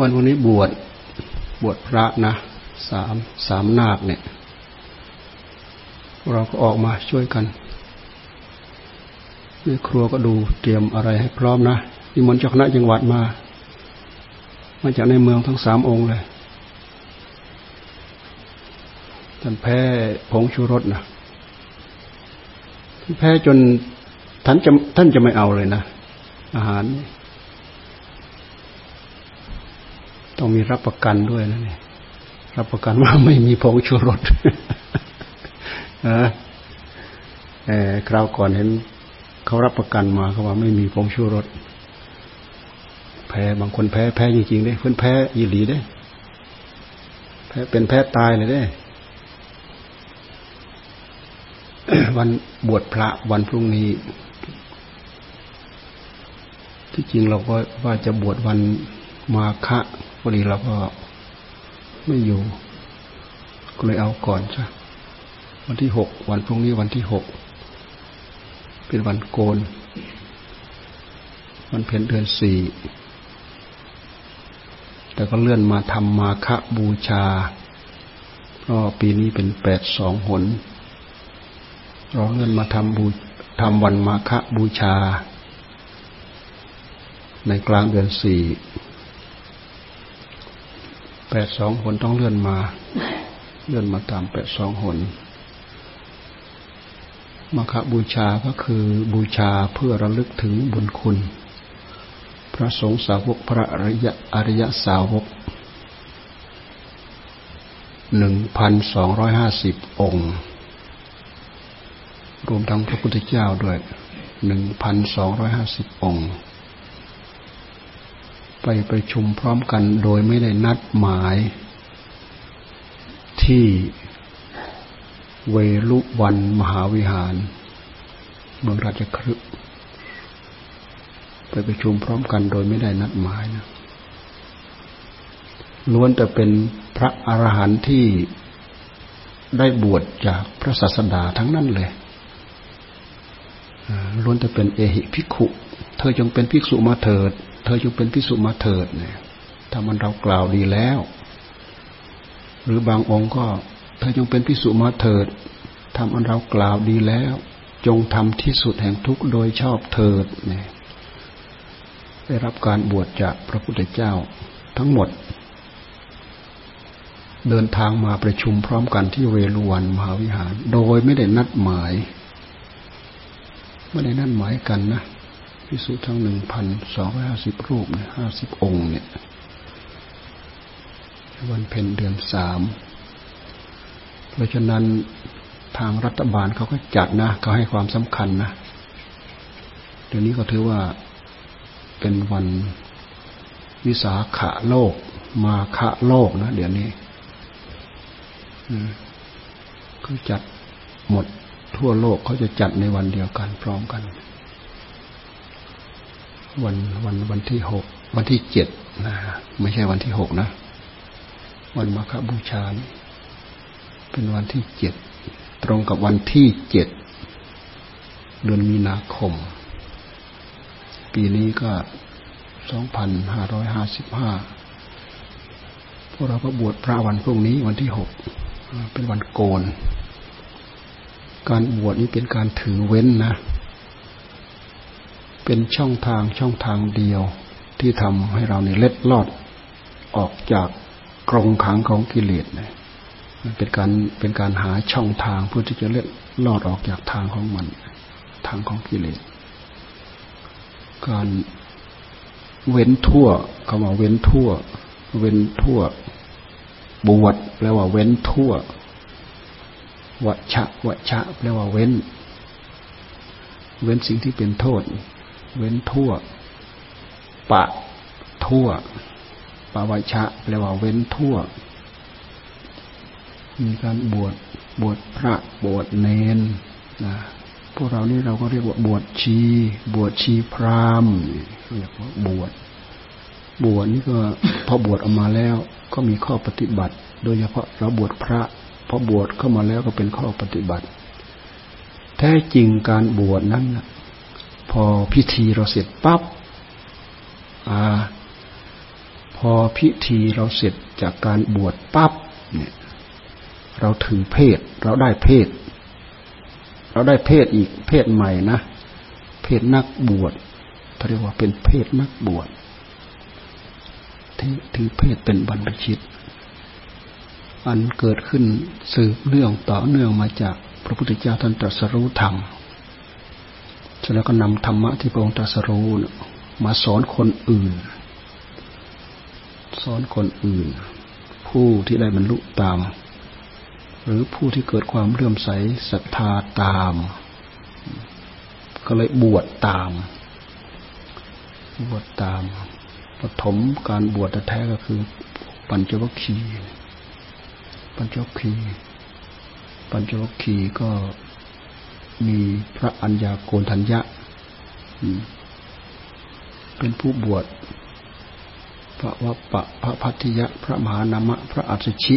วันวันนี้บวชบวชพระนะสามสามนาคเนี่ย เราก็ออกมาช่วยกันในครัวก็ดูเตรียมอะไรให้พร้อมนะนิมนต์เจ้าคณะจังหวัดมา มาจากในเมืองทั้งสามองค์เลยท่านแพ้ผงชูรสนะท่านแพ้จนท่านจะท่านจะไม่เอาเลยนะอาหาร ต้องมีรับประกันด้วยนะเนี่ยรับประกันว่าไม่มีผงชูรสนะเออคราวก่อนเห็นเขารับประกันมาเขาว่าไม่มีผงชูรสแพ้บางคนแพ้แพ้จริงๆได้เพื่อนแพ้ยีหลีได้แพ้เป็นแพ้ตายเลยได้ วันบวชพระวันพรุ่งนี้ ที่จริงเราก็ว่าจะบวชวัน มาฆะพอดีเราก็ไม่อยู่ ก็เลยเอาก่อนใช่วันที่หกวันพรุ่งนี้วันที่หกเป็นวันโกน วันเพ็ญเดือนสี่แต่ก็เลื่อนมาทำมาฆบูชาก็ปีนี้เป็นแปดสองหนเราเลื่อนมาทำบูทำวันมาฆบูชา ในกลางเดือนสี่ แปดสองหนต้องเลื่อนมา เลื่อนมาตามแปดสองหนมาคบูชาก็คือบูชาเพื่อระลึกถึงบุญคุณ พระสงฆ์สาวกพระอริยอริยสาวกหนึ่งพันสองร้อยห้าสิบองค์ รวมทั้งพระพุทธเจ้าด้วยหนึ่งพันสองร้อยห้าสิบองค์ ไปประชุมพร้อมกันโดยไม่ได้นัดหมายที่เวลุวันมหาวิหาร เมืองราชครึไปประชุมพร้อมกันโดยไม่ได้นัดหมายนะล้วนแต่เป็นพระอรหันต์ที่ได้บวชจากพระศาสดาทั้งนั้นเลยล้วนแต่เป็นเอหิภิกขุ เธอจงเป็นภิกษุมาเถิด เธอจงเป็นภิกษุมาเถิดเนี่ยถ้ามันเรากล่าวดีแล้ว หรือบางองค์ก็ เธอจงเป็นพิสุมาเถิดทำอันเรากล่าวดีแล้ว จงทำที่สุดแห่งทุกข์โดยชอบเถิดเนี่ยได้รับการบวชจากพระพุทธเจ้าทั้งหมด เดินทางมาประชุมพร้อมกันที่เวลุวันมหาวิหาร โดยไม่ได้นัดหมาย ไม่ได้นัดหมายกันนะ พิสุทั้งหนึ่งพันสองห้าสิบรูปเนี่ยห้าสิบองค์เนี่ยวันเพ็ญเดือนสามเพราะฉะนั้นทางรัฐบาลเขาก็จัดนะเขาให้ความสำคัญนะเดี๋ยวนี้ก็ถือว่าเป็นวันวิสาขะโลก มาขะโลกนะเดี๋ยวนี้เขาจัดหมดทั่วโลกเขาจะจัดในวันเดียวกันพร้อมกัน วันวันวันที่หกวันที่เจ็ดนะไม่ใช่วันที่หกนะ วันมาฆบูชานเป็นวันที่เจ็ดตรงกับวันที่เจ็ดเดือนมีนาคม ปีนี้ก็สองพันห้าร้อยห้าสิบห้าพวกเราก็บวชพระวันพรุ่งนี้วันที่หกเป็นวันโกน การบวชนี้เป็นการถือเว้นนะ เป็นช่องทางช่องทางเดียว ที่ทำให้เราเนี่ยเล็ดลอดออกจากกรงขังของกิเลสเนะมันเป็นการเป็นการหาช่องทางเพื่อที่จะเล็ดลอดออกจากทางของมัน ทางของกิเลส การเว้นทั่วคำว่าเว้นทั่ว เว้นทั่ว บวชแปลว่าเว้นทั่ววัชะวัชะแปลว่าเว้น เว้นสิ่งที่เป็นโทษ เว้นทั่ว ปะทั่วปะวัชะแปลว่าเว้นทั่ว มีการบวชบวชพระบวชเนนนะพวกเรานี่เราก็เรียกว่าบวชชี บวชชีพรามเรียกว่าบวชบวชนี่ก็พอบวชออกมาแล้ว ก็มีข้อปฏิบัติ โดยเฉพาะเราบวชพระพอบวชเข้ามาแล้วก็เป็นข้อปฏิบัติ แท้จริงการบวชนั้น พอพิธีเราเสร็จปั๊บอ่าพอพิธีเราเสร็จจากการบวชปั๊บเนี่ยเราถือเพศ เราได้เพศ เราได้เพศอีกเพศใหม่นะ เพศนักบวชเขาเรียกว่าเป็นเพศนักบวชถือเพศเป็นบรรพชิต อันเกิดขึ้นสืบเนื่องต่อเนื่องมาจากพระพุทธเจ้าท่านตรัสรู้ธรรม เสร็จแล้วก็นำธรรมะที่พระองค์ตรัสรู้มาสอนคนอื่น สอนคนอื่น ผู้ที่ได้บรรลุตาม หรือผู้ที่เกิดความเลื่อมใสศรัทธาตาม ก็เลยบวชตาม บวชตามปฐมการบวชแท้ก็คือ ปัญจวัคคีย์ปัญจวัคคีย์ปัญจวัคคีย์ก็ มีพระอัญญาโกณทัญญะเป็นผู้บวช พระวัปปะพระพัทธิยะ พระมหานามะ พระอัศชิ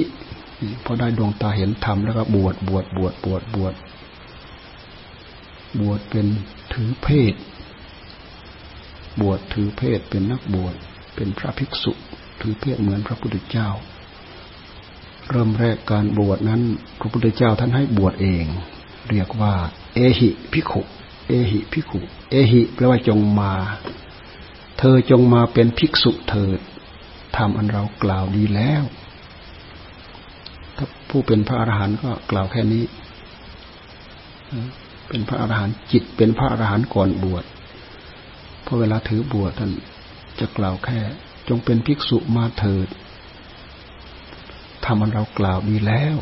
พอได้ดวงตาเห็นธรรมแล้วก็บวชบวชบวชบวชบวชบวชเป็นถือเพศ บวชถือเพศเป็นนักบวชเป็นพระภิกษุ ถือเพศเหมือนพระพุทธเจ้า เริ่มแรกการบวชนั้น พระพุทธเจ้าท่านให้บวชเอง เรียกว่า เอหิภิขุ เอหิภิขุ เอหิแปลว่าจงมา เธอจงมาเป็นภิกษุเถิดทำอันเรากล่าวดีแล้ว ถ้าผู้เป็นพระอรหันต์ก็กล่าวแค่นี้ เป็นพระอรหันต์จิตเป็นพระอรหันต์ก่อนบวชพอเวลาถือบวชท่านจะกล่าวแค่ จงเป็นภิกษุมาเถิดทำอันเรากล่าวดีแล้ว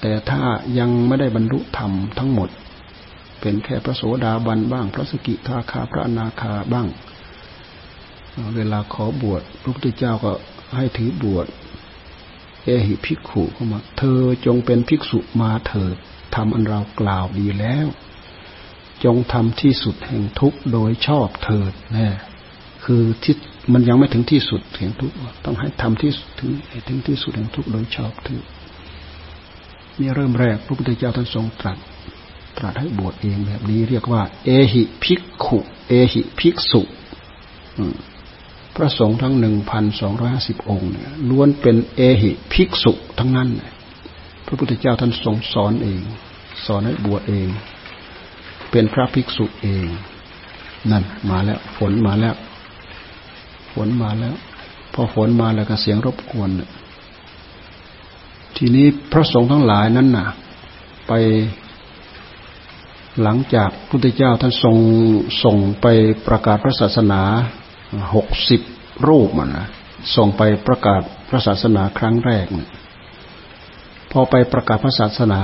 แต่ถ้ายังไม่ได้บรรลุธรรมทั้งหมด เป็นแค่พระโสดาบันบ้าง พระสกิทาคาพระอนาคาบ้าง เวลาขอบวชพระพุทธเจ้าก็ให้ถือบวชเอหิภิกขุเข้ามาเธอจงเป็นภิกษุมาเถิดทำอันเรากล่าวดีแล้ว จงทำที่สุดแห่งทุกข์โดยชอบเถิดน่คือที่มันยังไม่ถึงที่สุดแห่งทุกข์ต้องให้ทำที่ถึงถึงที่สุดแห่งทุกข์โดยชอบเถิด นี่เริ่มแรกพระพุทธเจ้าท่านทรงตรัสตรัสให้บวชเองแบบนี้เรียกว่า เอหิภิกขุ เอหิภิกษุพระสงฆ์ทั้งหนึ่งพันสองร้อยห้าสิบองค์เนี่ยล้วนเป็นเอหิภิกษุทั้งนั้น พระพุทธเจ้าท่านทรงสอนเอง สอนให้บวชเอง เป็นพระภิกษุเอง นั่นมาแล้ว ฝนมาแล้ว ฝนมาแล้ว พอฝนมาแล้วก็เสียงรบกวน ทีนี้พระสงฆ์ทั้งหลายนั้นน่ะ ไปหลังจากพุทธเจ้าท่านทรงส่งไปประกาศพระศาสนาหกสิบรูปมันนะส่งไปประกาศพระศาสนาครั้งแรกเนี่ยพอไปประกาศพระศาสนา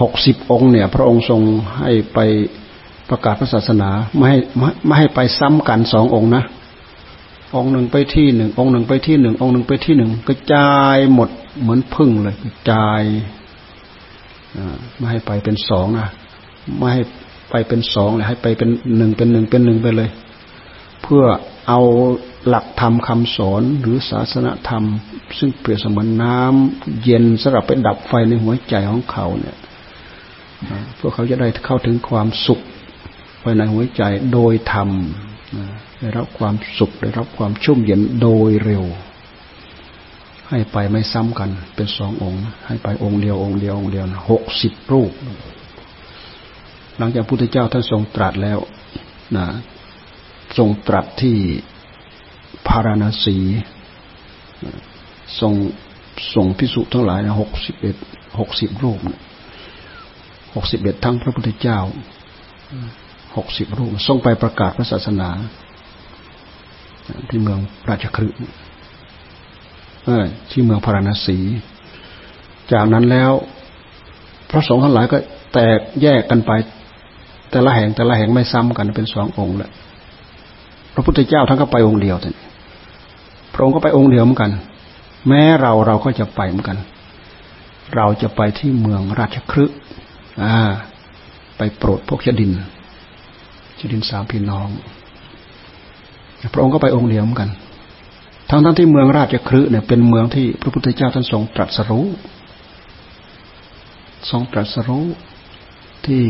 หกสิบองค์เนี่ย พระองค์ทรงให้ไปประกาศพระศาสนาไม่ให้ไม่ให้ไปซ้ำกันสององค์นะองค์หนึ่งไปที่หนึ่งองค์หนึ่งไปที่หนึ่งองค์หนึ่งไปที่หนึ่งกระจายหมด เหมือนพึ่งเลยกระจายไม่ให้ไปเป็นสองนะไม่ให้ไปเป็นสองเลยให้ไปเป็นหนึ่งเป็นหนึ่งเป็นหนึ่งไปเลย เพื่อเอาหลักธรรมคาสอนหรือศาสนธรรม ซึ่งเปรียบเสมือนน้ำเย็นสำหรับไปดับไฟในหัวใจของเขาเนี่ยพวกเขาจะได้เข้าถึงความสุขภายในหัวใจโดยธรรมได้รับความสุขได้รับความชุ่มเย็นโดยเร็ว ให้ไปไม่ซ้ำกัน เป็นสององค์ ให้ไปองค์เดียวองค์เดียวองค์เดียวหกสิบรูป หลังจากพุทธเจ้าท่านทรงตรัสแล้วนะทรงตรัสที่พาราณสีทรงส่งพิสุทั้งหลายนะหกสิบเอ็ดหกสิบรูปหกสิบเอ็ดทั้งพระพุทธเจ้าหกสิบรูปทรงไปประกาศพระศาสนา ที่เมืองราชคฤห์ ที่เมืองพาราณสี จากนั้นแล้ว พระสงฆ์ทั้งหลายก็แตกแยกกันไป แต่ละแห่งแต่ละแห่งไม่ซ้ำกันเป็นสององค์แหละพระพุทธเจ้าท่านก็ไปองค์เดียวท่านพระองค์ก็ไปองค์เดียวเหมือนกัน แม้เราเราก็จะไปเหมือนกัน เราจะไปที่เมืองราชครึอ่า ไปโปรดพวกชดินชดินสามพี่น้อง พระองค์ก็ไปองค์เดียวเหมือนกัน ทั้งทั้งที่เมืองราชครึเนี่ยเป็นเมืองที่พระพุทธเจ้าท่านทรงตรัสรู้ทรงตรัสรู้ที่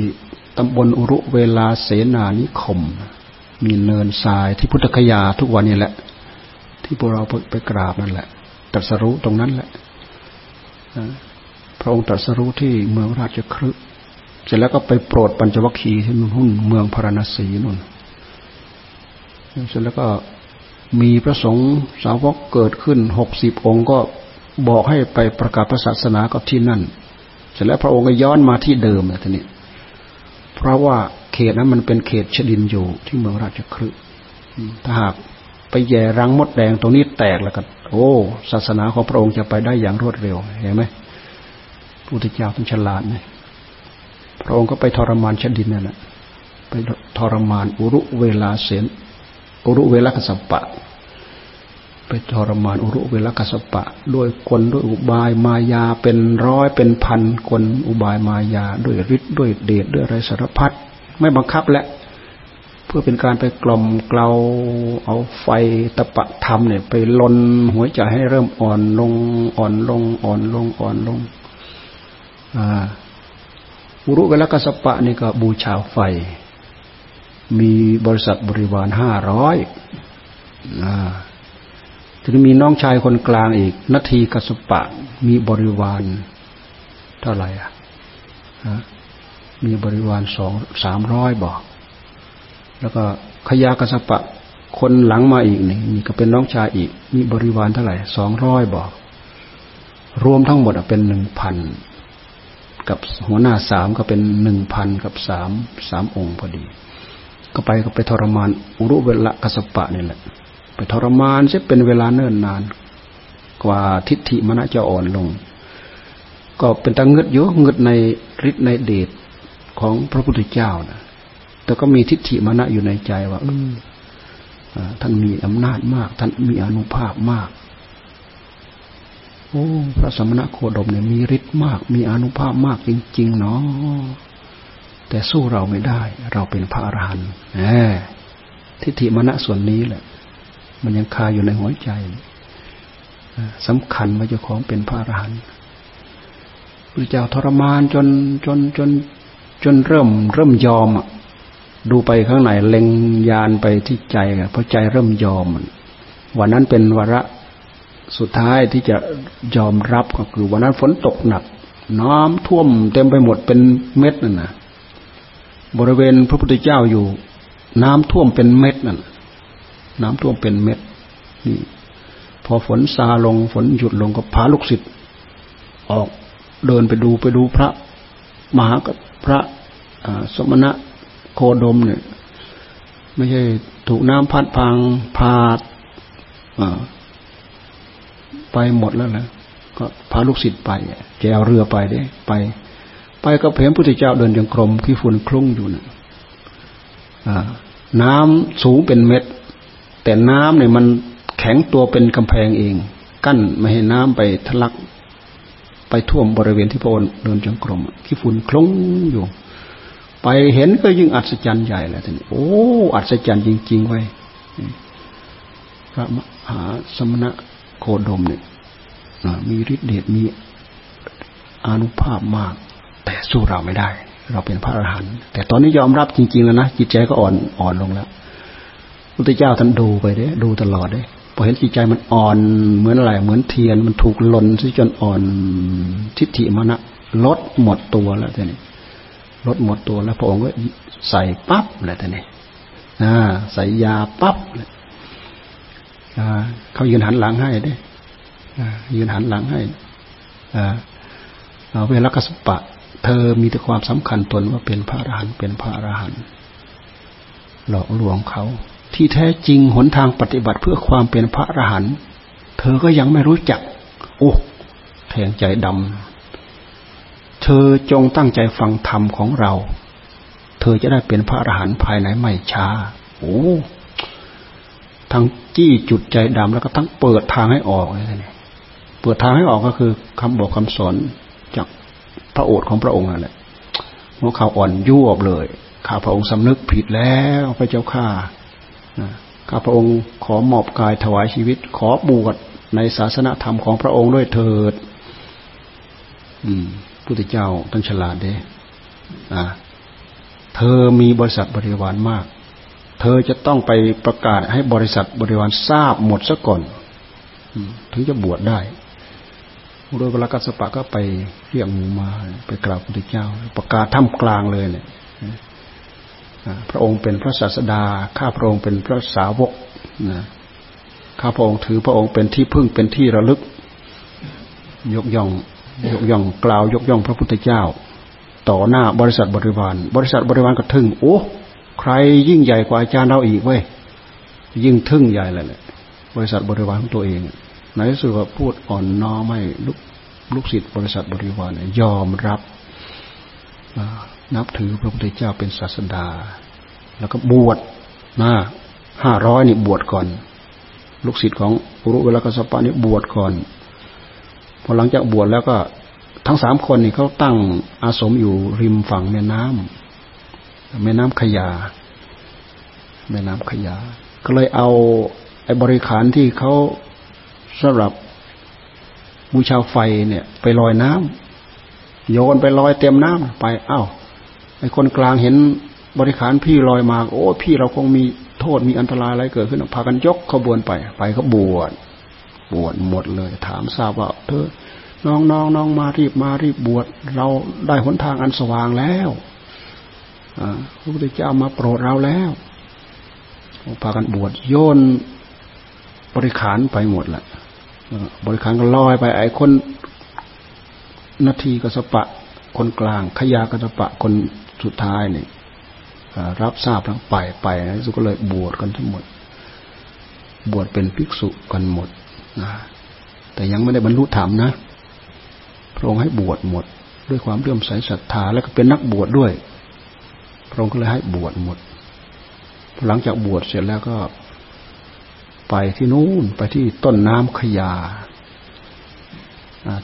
ตำบลอุรุเวลาเสนานิคม มีเนินทรายที่พุทธคยาทุกวันนี้แหละ ที่พวกเราไปกราบนั่นแหละตรัสรู้ตรงนั้นแหละพระองค์ตรัสรู้ที่เมืองราชคฤห์เสร็จแล้วก็ไปโปรดปัญจวัคคีย์ที่นุ่นเมืองพาราณสีนุ่นเสร็จแล้วก็ มีพระสงฆ์สาวกเกิดขึ้นหกสิบองค์ก็บอกให้ไปประกาศศาสนากับที่นั่น เสร็จแล้วพระองค์ก็ย้อนมาที่เดิมนะทีนี้ เพราะว่าเขตนั้นมันเป็นเขตชดินอยู่ที่เมืองราชคฤห์ถ้าหากไปแย่รังมดแดงตรงนี้แตกแล้วก็โอ้ศาสนาของพระองค์จะไปได้อย่างรวดเร็วเห็นไหมพระพุทธเจ้าท่านฉลาดไหมพระองค์ก็ไปทรมานชดินนั่นแหละไปทรมานอุรุเวลาเสน อุรุเวลกัสปะ ไปทรมานอุรุเวลกัสปะ ด้วยคนด้วยอุบายมายาเป็นร้อยเป็นพันคนอุบายมายา ด้วยฤทธิ์ด้วยเดชด้วยอะไรสารพัดไม่บังคับและ เพื่อเป็นการไปกล่อมเกลาเอาไฟตะปะธรรมเนี่ยไปลนหัวใจให้เริ่มอ่อนลงอ่อนลงอ่อนลงอ่อนลงอ่าอุรุเวลกัสปะนี่ก็บูชาไฟ มีบริษัทบริวารห้าร้อยถึงมีน้องชายคนกลางอีกนาทีกสปะ มีบริวารเท่าไหร่อะมีบริวารสองสามร้อยบอก แล้วก็ขยากสปะ คนหลังมาอีกนี่นี่ก็เป็นน้องชายอีก มีบริวารเท่าไหร่สองร้อยบอก รวมทั้งหมดเป็นหนึ่งพันกับหัวหน้าสามก็เป็นหนึ่งพันกับสามสามองค์พอดี ก็ไปก็ไปทรมานอุรุเวลกัสปะนี่แหละ ไปทรมานเสียเป็นเวลาเนิ่นนาน กว่าทิฏฐิมณะจะอ่อนลง ก็เป็นตังเงดอยู่เงดในฤทธิ์ในเดชของพระพุทธเจ้านะแต่ก็มีทิฏฐิมณะอยู่ในใจว่าเออท่านมีอำนาจมาก ท่านมีอนุภาพมาก โอ้ พระสมณะโคดมเนี่ยมีฤทธิ์มาก มีอนุภาพมากจริงๆเนาะ แต่สู้เราไม่ได้ เราเป็นพระอรหันต์ทิฏฐิมณะส่วนนี้แหละ มันยังคาอยู่ในหัวใจสำคัญว่าเจ้าของเป็นพระอรหันต์พระเจ้าทรมานจนจนจน จนเริ่ม เริ่มยอมดูไปข้างในเล็งยานไปที่ใจเพราะใจเริ่มยอมวันนั้นเป็นวาระสุดท้ายที่จะยอมรับก็คือวันนั้นฝนตกหนัก น้ำท่วมเต็มไปหมดเป็นเม็ดนั่นนะ บริเวณพระพุทธเจ้าอยู่ น้ำท่วมเป็นเม็ดนั่นน้ำท่วมเป็นเม็ดนี่พอฝนซาลงฝนหยุดลงก็พาลูกศิษย์ออกเดินไปดูไปดูพระ มหากับพระสมณะโคดมเนี่ย ไม่ใช่ถูกน้ำพัดพังพาดไปหมดแล้วนะก็พาลูกศิษย์ไปแจวเรือไปเด้ไป ไปก็เห็นพุทธเจ้าเดินยังกรมขี้ฝุ่นคลุ้งอยู่นะน้ำสูงเป็นเม็ด แต่น้ำเนี่ยมันแข็งตัวเป็นกำแพงเอง กั้นไม่ให้น้ำไปทะลัก ไปท่วมบริเวณที่พระองค์เดินจงกรมขี้ฝุ่นคลุ้งอยู่ ไปเห็นก็ยิ่งอัศจรรย์ใหญ่แล้วท่านโอ้อัศจรรย์จริงๆไว้พระมหาสมณะโคดมเนี่ยมีฤทธิ์เดชมีอนุภาพมาก แต่สู้เราไม่ได้ เราเป็นพระอรหันต์แต่ตอนนี้ยอมรับจริง ๆ แล้วนะจิตใจก็อ่อนอ่อนลงแล้วพุทธเจ้าท่านดูไปเด้ดูตลอดเด้พอเห็นจิตใจมันอ่อนเหมือนอะไรเหมือนเทียนมันถูกลนซะจนอ่อนทิฏฐิมณะลดหมดตัวแล้วท่านี้ลดหมดตัวแล้วพระองค์ก็ใส่ปั๊บเลยท่านี้ใส่ยาปั๊บเลยเขายืนหันหลังให้ด้ยืนหันหลังให้เวลากัสปะ เธอมีแต่ความสำคัญตนว่าเป็นพระอรหันต์เป็นพระอรหันต์หลอกลวงเขา ที่แท้จริงหนทางปฏิบัติเพื่อความเป็นพระอรหันต์เธอก็ยังไม่รู้จัก โอ้แทงใจดำเธอจงตั้งใจฟังธรรมของเรา เธอจะได้เป็นพระอรหันต์ภายในไม่ช้า โอ้ทั้งจี้จุดใจดำแล้วก็ทั้งเปิดทางให้ออกเลยเปิดทางให้ออกก็คือคำบอกคำสอนจาก ระโอษฐ์ของพระองค์นั่นแหละหัวข่าวอ่อนยวบเลย ข้าพระองค์สำนึกผิดแล้วพระเจ้าข้าข้าพระองค์ขอมอบกายถวายชีวิต ขอบวชในศาสนธรรมของพระองค์ด้วยเถิด อืมพุทธเจ้าต้นฉลาดเด้อ่าเธอมีบริษัทบริวารมาก เธอจะต้องไปประกาศให้บริษัทบริวารทราบหมดซะก่อน ถึงจะบวชได้ โดยเวลากัสปะก็ไปเรียกงูมาไปกราบพระพุทธเจ้า ประกาศท่ามกลางเลยเนี่ยพระองค์เป็นพระศาสดา ข้าพระองค์เป็นพระสาวกนะข้าพระองค์ถือพระองค์เป็นที่พึ่งเป็นที่ระลึก ยกย่อง ยกย่องกล่าวยกย่องพระพุทธเจ้า ต่อหน้าบริษัทบริวาร บริษัทบริวารก็ทึ่งโอ้ใครยิ่งใหญ่กว่าอาจารย์เราอีกเว้ยยิ่งทึ่งใหญ่เลยแหละบริษัทบริวารของตัวเอง ในที่สุดก็พูดอ่อนน้อมให้ลูกลูกศิษย์บริษัทบริวารยอมรับนับถือพระพุทธเจ้าเป็นศาสดา แล้วก็บวชนะห้าร้อยนี่บวชก่อน ลูกศิษย์ของอุรุเวลากสปะนี่บวชก่อนพอหลังจากบวชแล้วก็ทั้งสามคนนี่เขาตั้งอาสมอยู่ริมฝั่งแม่น้ำแม่น้ำขยา แม่น้ำขยา ก็เลยเอาไอ้บริขารที่เขา สำหรับบูชาไฟเนี่ย ไปลอยน้ำโยนไปลอยเต็มน้ำไปอ้าวไอ้คนกลางเห็นบริขารพี่ลอยมา โอ้ พี่เราคงมีโทษมีอันตรายอะไรเกิดขึ้นพากันยกขบวนไป ไปก็บวชบวชหมดเลย ถามทราบว่า เธอ น้องน้องน้องมารีบมารีบบวชเราได้หนทางอันสว่างแล้วพระพุทธเจ้ามาโปรดเราแล้วพากันบวชโยนบริขารไปหมดแหละ บริขารก็ลอยไป ไอ้คนนาทีกสปะ คนกลาง ขยากสปะคนสุดท้ายนี่รับทราบทั้งไปไปนะสุก็เลยบวชกันทั้งหมด บวชเป็นภิกษุกันหมดนะแต่ยังไม่ได้บรรลุธรรมนะพระองค์ให้บวชหมด ด้วยความเลื่อมใสศรัทธาแล้วก็เป็นนักบวชดด้วย พระองค์ก็เลยให้บวชหมดหลังจากบวชเสร็จแล้วก็ ไปที่นู่นไปที่ต้นน้ำขยา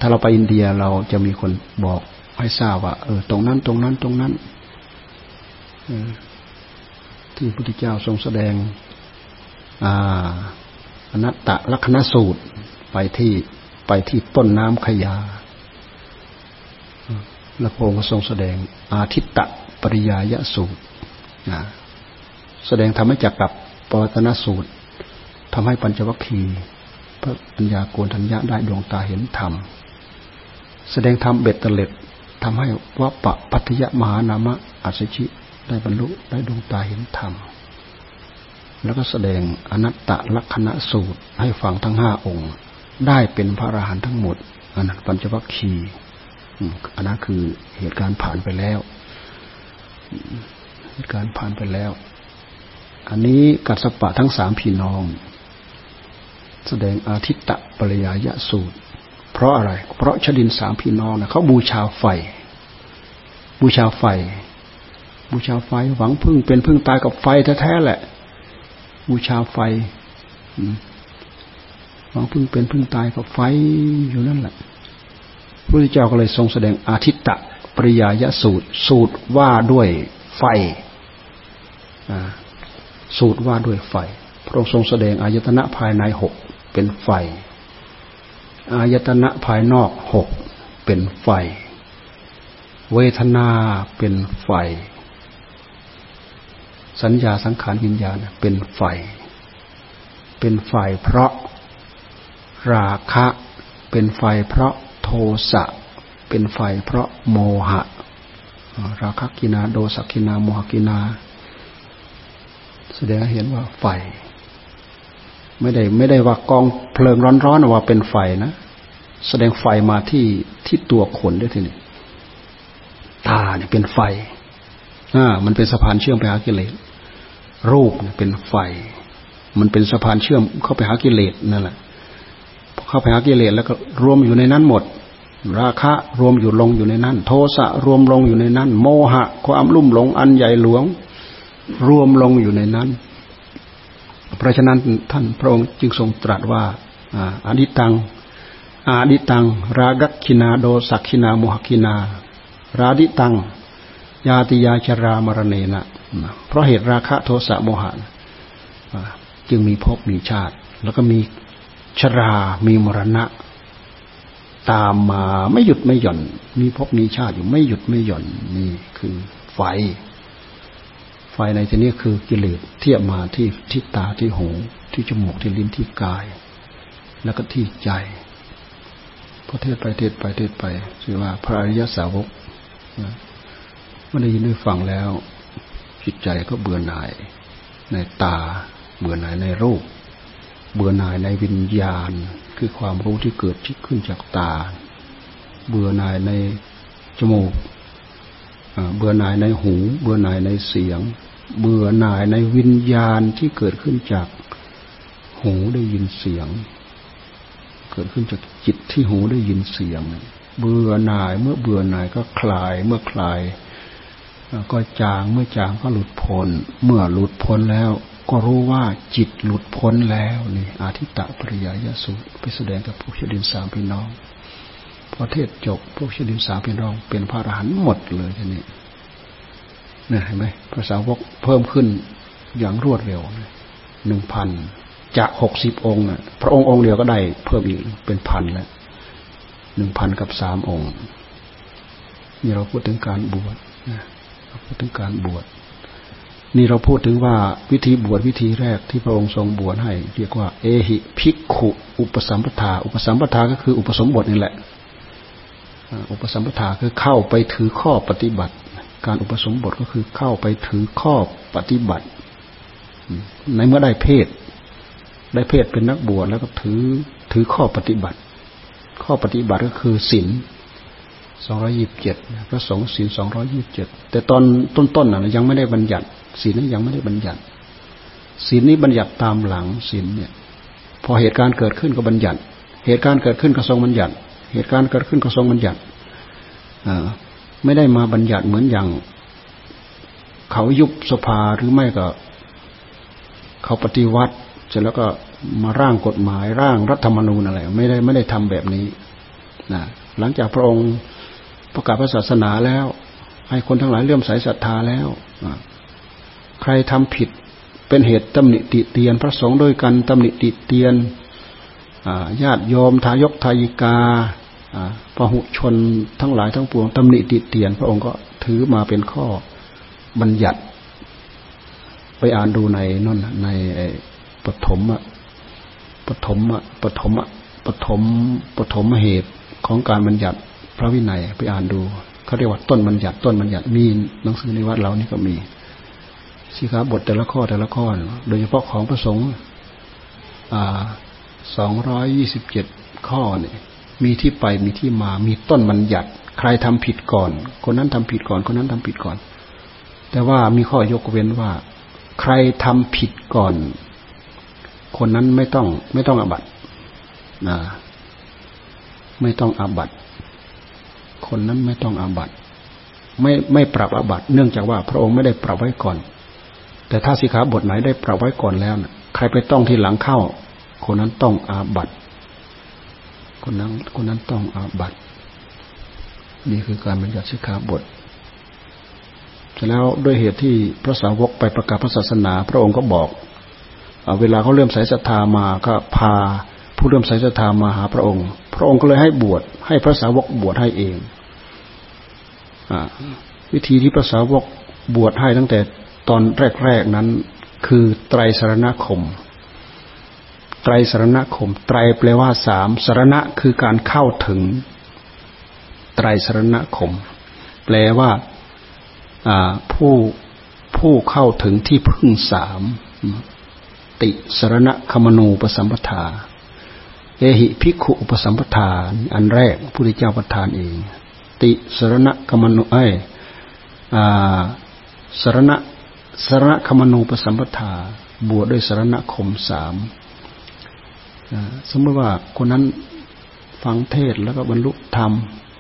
ถ้าเราไปอินเดียเราจะมีคนบอกให้ทราบว่าเออตรงนั้นตรงนั้นตรงนั้นที่พระพุทธเจ้าทรงแสดงอนัตตลักษณสูตรไปที่ไปที่ต้นน้ำขยา แล้วพระองค์ทรงแสดงอาทิตตปริยายสูตรแสดงธรรมจักกับปวัตนสูตร ทำให้ปัญจวัคคีย์พระปัญญาโกนทัญญาได้ดวงตาเห็นธรรม แสดงธรรมเบ็ดเตล็ดทำให้วัปปะปัทยมหานามะอัศชิได้บรรลุได้ดวงตาเห็นธรรม แล้วก็แสดงอนัตตลักษณะสูตรให้ฟังทั้งห้าองค์ ได้เป็นพระอรหันต์ทั้งหมดอันนั้นปัญจวัคคีย์อันนั้นคือเหตุการณ์ผ่านไปแล้ว เหตุการณ์ผ่านไปแล้ว อันนี้กัสปะทั้งสามพี่น้อง แสดงอาทิตตะปริยายสูตร เพราะอะไร เพราะชดินสามพี่น้องนะเขาบูชาไฟ บูชาไฟ บูชาไฟหวังพึ่งเป็นพึ่งตายกับไฟแท้ๆแหละ บูชาไฟหวังพึ่งเป็นพึ่งตายกับไฟอยู่นั่นแหละพระพุทธเจ้าก็เลยทรงแสดงอาทิตตะปริยายสูตร สูตรว่าด้วยไฟสูตรว่าด้วยไฟ พระองค์ทรงแสดงอายตนะภายในหก เป็นไฟ อายตนะภายนอกหกเป็นไฟ เวทนาเป็นไฟ สัญญาสังขารวิญญาณเป็นไฟ เป็นไฟเพราะราคะ เป็นไฟเพราะโทสะ เป็นไฟเพราะโมหะ ราคะกินาโดสักินาโมหกินา แสดงให้เห็นว่าไฟ ไม่ได้ไม่ได้ว่ากองเพลิงร้อนๆว่าเป็นไฟนะ แสดงไฟมาที่ที่ตัวคนด้วยทีนี้ตาเนี่ยเป็นไฟอ่ามันเป็นสะพานเชื่อมไปหากิเลส รูปเนี่ยเป็นไฟ มันเป็นสะพานเชื่อมเข้าไปหากิเลสนั่นแหละเข้าไปหากิเลสแล้วก็รวมอยู่ในนั้นหมด ราคะรวมอยู่ลงอยู่ในนั้น โทสะรวมลงอยู่ในนั้น โมหะ ความลุ่มหลงอันใหญ่หลวง รวมลงอยู่ในนั้น เพราะฉะนั้นท่านพระองค์จึงทรงตรัสว่าอาดิตังอาดิตัง รากัคินาโดสักคินาโมหคินา ราดิตัง ยาติยาชรามรเนนะเพราะเหตุราคะโทสะโมหะจึงมีภพมีชาติ แล้วก็มีชรามีมรณะ ตามมาไม่หยุดไม่หย่อน มีภพมีชาติอยู่ไม่หยุดไม่หย่อนนี่คือไฟ ไฟในที่นี้คือกิเลสเทียบมาที่ที่ตาที่หูที่จมูกที่ลิ้นที่กาย แล้วก็ที่ใจพอเทศไปเทศไปเทศไปคือว่าพระอริยสาวกเมื่อได้ยินได้ฟังแล้วจิตใจก็เบื่อหน่าย ในตา เบื่อหน่ายในรูป เบื่อหน่ายในวิญญาณ คือความรู้ที่เกิดที่ขึ้นจากตา เบื่อหน่ายในจมูก เบื่อหน่ายในหู เบื่อหน่ายในเสียง เบื่อหน่ายในวิญญาณที่เกิดขึ้นจากหูได้ยินเสียง เกิดขึ้นจากจิตที่หูได้ยินเสียง เบื่อหน่ายเมื่อเบื่อหน่ายก็คลาย เมื่อคลาย ก็จางเมื่อจางก็หลุดพ้นเมื่อหลุดพ้นแล้วก็รู้ว่าจิตหลุดพ้นแล้วนี่อาทิตตปริยายสุไปแสดงกับพวกชดินสามพี่น้อง พอเทศจบ พวกชดินสามพี่น้องเป็นพระอรหันต์หมดเลยทีนี้เนี่ยเห็นไหมภาษาวกเพิ่มขึ้นอย่างรวดเร็วหนึ่งพันจากหกสิบองค์พระองค์องค์เดียวก็ได้เพิ่มอีกเป็นพันแล้วหนึ่งพันกับสามองค์นี่เราพูดถึงการบวชนะเราพูดถึงการบวชนี่เราพูดถึงว่าวิธีบวชวิธีแรกที่พระองค์ทรงบวชให้ เรียกว่า เอหิภิกขุ อุปสัมปทา อุปสัมปทาก็คืออุปสมบทนี่แหละ อุปสัมปทาคือเข้าไปถือข้อปฏิบัติ การอุปสมบทก็คือเข้าไปถือข้อปฏิบัติ ในเมื่อได้เพศ ได้เพศเป็นนักบวชแล้วก็ถือถือข้อปฏิบัติ ข้อปฏิบัติก็คือศีลสองร้อยิบเจ็ดพระสงฆ์ศีลสองร้อยิบเจ็ดแต่ตอนต้นๆน่ะยังไม่ได้บัญญัติศีลนั้นยังไม่ได้บัญญัติศีลนี้บัญญัติตามหลังศีลเนี่ย พอเหตุการณ์เกิดขึ้นก็บัญญัติ เหตุการณ์เกิดขึ้นก็ทรงบัญญัติ เหตุการณ์เกิดขึ้นก็ทรงบัญญัติไม่ได้มาบัญญัติเหมือนอย่าง เขายุบสภาหรือไม่ก็ เขาปฏิวัติเสร็จแล้วก็มาร่างกฎหมายร่างรัฐธรรมนูญอะไรไม่ได้ไม่ได้ทำแบบนี้นะหลังจากพระองค์ประกาศพระศาสนาแล้ว ให้คนทั้งหลายเลื่อมใสศรัทธาแล้วใครทำผิดเป็นเหตุตำหนิติเตียน พระสงฆ์ด้วยกันตำหนิติเตียนญาติโยมทายกทายิกา พหุชนทั้งหลายทั้งปวงตำหนิติเตียน พระองค์ก็ถือมาเป็นข้อบัญญัติ ไปอ่านดูในนั่นในปฐมอะปฐมอะปฐมอะปฐมปฐมเหตุของการบัญญัติพระวินัยไปอ่านดูเขาเรียกว่าต้นบัญญัติต้นบัญญัติมีหนังสือในวัดเรานี่ก็มีสิครับบทแต่ละข้อแต่ละข้อ โดยเฉพาะของพระสงฆ์สองร้อยยี่สิบเจ็ดข้อเนี่ย มีที่ไปมีที่มา มีต้นบัญญัติ ใครทำผิดก่อน คนนั้นทำผิดก่อน คนนั้นทำผิดก่อน แต่ว่ามีข้อยกเว้นว่า ใครทำผิดก่อน คนนั้นไม่ต้อง ไม่ต้องอาบัตนะไม่ต้องอาบัตคนนั้นไม่ต้องอาบัตไม่ไม่ปรับอาบัตเนื่องจากว่า พระองค์ไม่ได้ปรับไว้ก่อน แต่ถ้าสิขาบทไหนได้ปรับไว้ก่อนแล้วนะใครไปต้องที่หลังเข้า คนนั้นต้องอาบัต คนนั้นคนนั้นต้องอาบัตนี่คือการบัญญัติสิขาบทเสร็จแล้วด้วยเหตุที่พระสาวกไปประกาศพระศาสนา พระองค์ก็บอกเวลาเขาเริ่มใส่ศรัทธามาก็พาผู้เริ่มใส่ศรัทธามาหาพระองค์ พระองค์ก็เลยให้บวชให้พระสาวกบวชให้เองอวิธีที่พระสาวกบวชให้ตั้งแต่ตอนแรกๆนั้น คือไตรสารณคม ไตรสรณคม ไตรแปลว่าสามสรณะคือการเข้าถึง ไตรสรณคม แปลว่าผู้ผู้เข้าถึงที่พึ่งสามติสรณะคมนูปสัมปทา เอหิภิกขุอุปสัมปทาอันแรกพุทธเจ้าประทานเอง ติสรณะคมนูเอ้สรณะสรณะคมนูปสัมปทา บวชด้วยสรณะคมสาม สมมติว่าคนนั้นฟังเทศแล้วก็บรรลุธรรม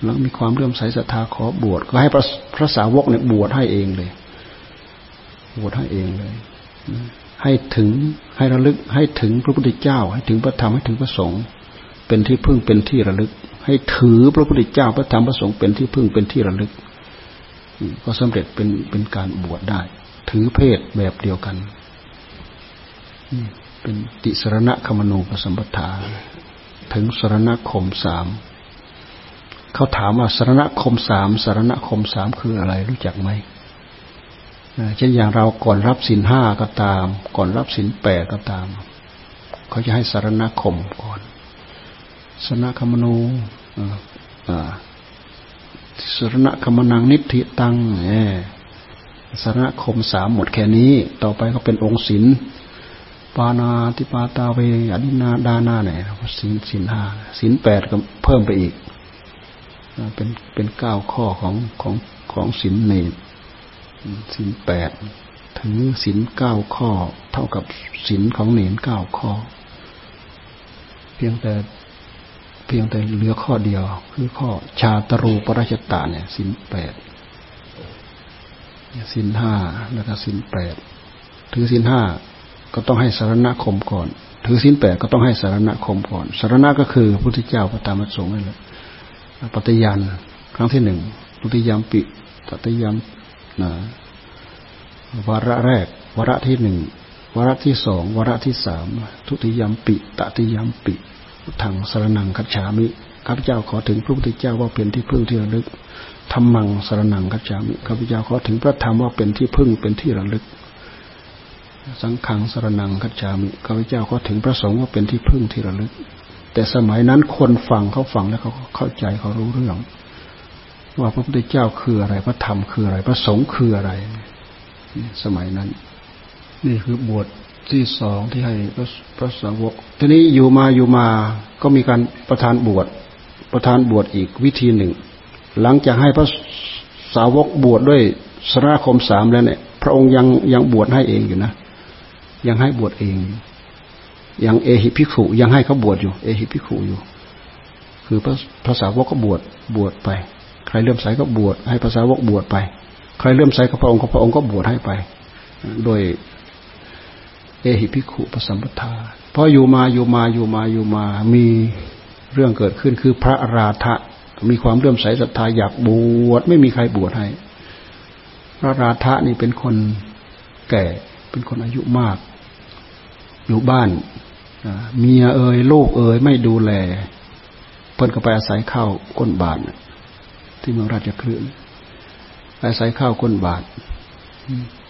แล้วมีความเลื่อมใสศรัทธาขอบวชก็ให้พระพระสาวกเนี่ยบวชให้เองเลย บวชให้เองเลยให้ถึงให้ระลึกให้ถึงพระพุทธเจ้า ให้ถึงพระธรรมให้ถึงพระสงฆ์เป็นที่พึ่งเป็นที่ระลึก ให้ถือพระพุทธเจ้าพระธรรมพระสงฆ์เป็นที่พึ่งเป็นที่ระลึก ก็สำเร็จเป็นเป็นการบวชได้ ถือเพศแบบเดียวกัน เป็นติสรณะคมนูปสัมปทา ถึงสรณคมสามเขาถามว่าสรณคมสามสรณคมสามคืออะไรรู้จักไหมเช่นอย่างเราก่อนรับสินห้าก็ตาม ก่อนรับสินแปดก็ตาม เขาจะให้สารณคมก่อนสนคมนูสรณคมนังนิธิตังเอสรณคมสามหมดแค่นี้ ต่อไปก็เป็นองค์ศิล ปานาติปาตาเวอดินาดานาเนี่ยศิลศิลห้าศิลแปดก็เพิ่มไปอีกเป็นเป็นเก้าข้อของของของศิลเนศิลแปดถึงศิลเก้าข้อ เท่ากับศิลของเนนเก้าข้อ เพียงแต่เพียงแต่เหลือข้อเดียว คือข้อชาตรูปราชตาเนี่ยสินแปดสินห้าแล้วก็สินแปดถือสินห้า ก็ต้องให้สารณคมก่อน ถือสินแปดก็ต้องให้สารณคมก่อน สารณะก็คือพุทธเจ้าพระธรรมสงฆ์นั่นแหละปฏิญาณครั้งที่หนึ่งพุทธิยามปิปฏิยามนะวาระแรกวาระที่หนึ่งวาระที่สองวาระที่สามทุติยามปิตติยามปิทางสารนังคัจฉามิข้าพเจ้าขอถึงพระพุทธเจ้าว่าเป็นที่พึ่งที่ระลึกธรรมังสารนังคัจฉามิข้าพเจ้าขอถึงพระธรรมว่าเป็นที่พึ่งเป็นที่ระลึก สังขังสรนังคัจฉามิข้าพเจ้าขอถึงพระสงฆ์ว่าเป็นที่พึ่งที่ระลึก แต่สมัยนั้นคนฟังเขาฟังแล้วเขาเข้าใจเขารู้เรื่อง ว่าพระพุทธเจ้าคืออะไรพระธรรมคืออะไร พระสงฆ์คืออะไร สมัยนั้น นี่คือบวชที่สองที่ให้พระพระสาวก ทีนี้อยู่มาอยู่มาก็มีการประทานบวชประทานบวชอีกวิธีหนึ่ง หลังจากให้พระสาวกบวชดด้วยสราคมสามแล้วเนี่ย พระองค์ยังยังบวชให้เองอยู่นะ ยังให้บวชเองยังเอหิภิกขุยังให้เขาบวชอยู่ เอหิภิกขุอยู่ คือพระสาวกก็บวชบวชไป ใครเลื่อมใสก็บวชให้พระสาวกบวชไป ใครเลื่อมใสกับพระองค์ก็พระองค์ก็บวชให้ไป โดย เอหิพิกขุปสัมปทาพออยู่มาอยู่มาอยู่มาอยู่มา มีเรื่องเกิดขึ้นคือพระราธะมีความเลื่อมใสศรัทธาอยากบวชไม่มีใครบวชให้ พระราธะนี่เป็นคนแก่เป็นคนอายุมาก อยู่บ้านเมียเอ่ยลูกเอ่ยไม่ดูแล เพิ่นก็ไปอาศัยข้าวก้นบาทที่เมืองราชคลื่นอาศัยข้าวก้นบาท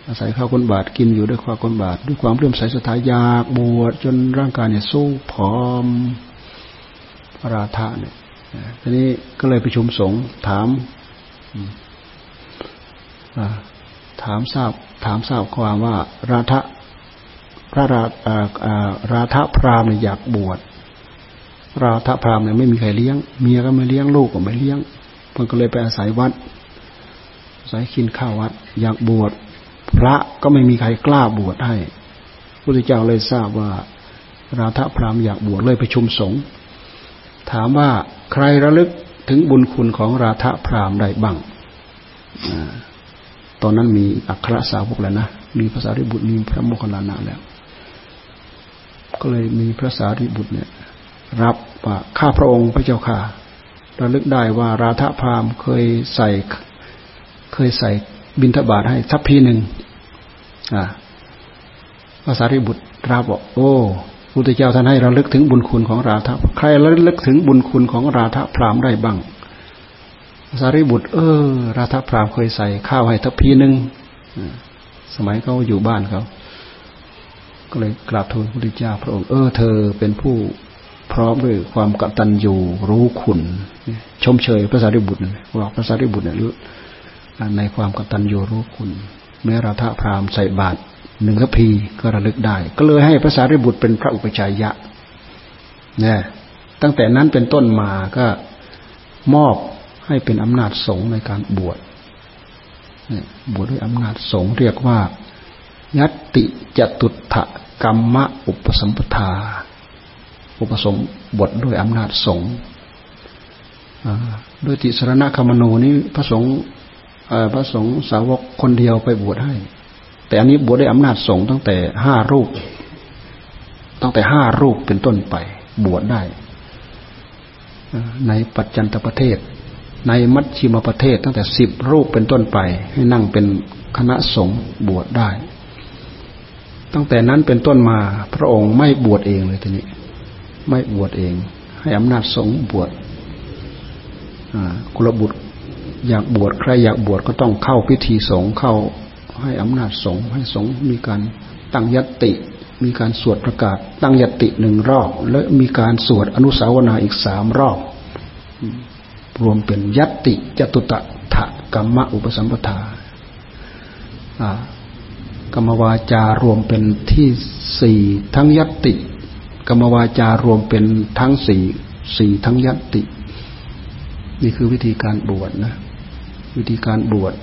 อาศัยข้าวก้นบาทกินอยู่ด้วยความก้นบาทด้วยความเลื่อมใสศรัทธายากบวชจนร่างกายเนี่ยสู้ผอมพราธาเนี่ยทีนี้ก็เลยประชุมสงฆ์ถามถามทราบ ถามทราบความว่า ราธะ พระราราธพราหมณ์อยากบวชราธพราหมณ์เนี่ยไม่มีใครเลี้ยง เมียก็ไม่เลี้ยงลูกก็ไม่เลี้ยงเพิ่นก็เลยไปอาศัยวัดอาศัยกินข้าววัด อยากบวชพระก็ไม่มีใครกล้าบวชให้พระพุทธเจ้าเลยทราบว่า ราธพรามอยากบวชเลยไปชุมสงฆ์ถามว่าใครระลึกถึงบุญคุณของราธพรามได้บ้างตอนนั้นมีอัครสาวกแล้วนะ มีภาษาริบุตรมีพระโมคคัลลานะแล้ว ก็เลยมีพระสารีบุตรเนี่ย รับว่าข้าพระองค์พระเจ้าค่ะระลึกได้ว่าราธพามเคยใส่ เคยใส่บินทบาทให้ทัพพีหนึ่งภาษาริบุตรราบอกโอ้พุทธเจ้าท่านให้เราลึกถึงบุญคุณของราธะใครระลึกถึงบุญคุณของราธพรามได้บ้างภาษาริบุตร เออ ราธพรามเคยใส่ข้าวให้ทัพพีหนึ่งสมัยเขาอยู่บ้านเขา ก็เลยกราบทูลพระพุทธเจ้าพระองค์เออเธอเป็นผู้พร้อมด้วยความกตัญญูรู้คุณชมเชยพระสารีบุตรบอกพระสารีบุตรเนี่ยในความกตัญญูรู้คุณแม้ราธาพรามใส่บาตรหนึ่งกพีก็ระลึกได้ ก็เลยให้พระสารีบุตรเป็นพระอุปชัยยะนี่ตั้งแต่นั้นเป็นต้นมาก็มอบให้เป็นอำนาจสงฆ์ในการบวชบวชด้วยอำนาจสงฆ์เรียกว่า ยัตติจตุถะกรรมะอุปสัมปทา อุปสมบทด้วยอำนาจสงฆ์โดยติสรณคมโนนี้พระสงฆ์พระสงฆ์สาวกคนเดียวไปบวชให้ แต่อันนี้บวชได้อำนาจสงฆ์ตั้งแต่ห้ารูป ตั้งแต่ห้ารูปเป็นต้นไป บวชได้ ในปัจจันตประเทศ ในมัชชิมประเทศ ตั้งแต่สิบรูปเป็นต้นไป ให้นั่งเป็นคณะสงฆ์บวชได้ ตั้งแต่นั้นเป็นต้นมาพระองค์ไม่บวชเองเลยทีนี้ ไม่บวชเอง ให้อำนาจสงฆ์บวชกุลบุตรอยากบวชใครอยากบวชก็ต้องเข้าพิธีสงฆ์เข้าให้อำนาจสงฆ์ให้สงฆ์มีการตั้งยติ มีการสวดประกาศ ตั้งยติหนึ่งรอบ และมีการสวดอนุสาวนาอีกสามรอบ รวมเป็นยติจตุตะถะกรรมอุปสัมปทา กรรมวาจารวมเป็นที่สี่ทั้งยติ กรรมวาจารวมเป็นทั้งสี่สี่ทั้งยติ นี่คือวิธีการบวชนะ วิธีการบวช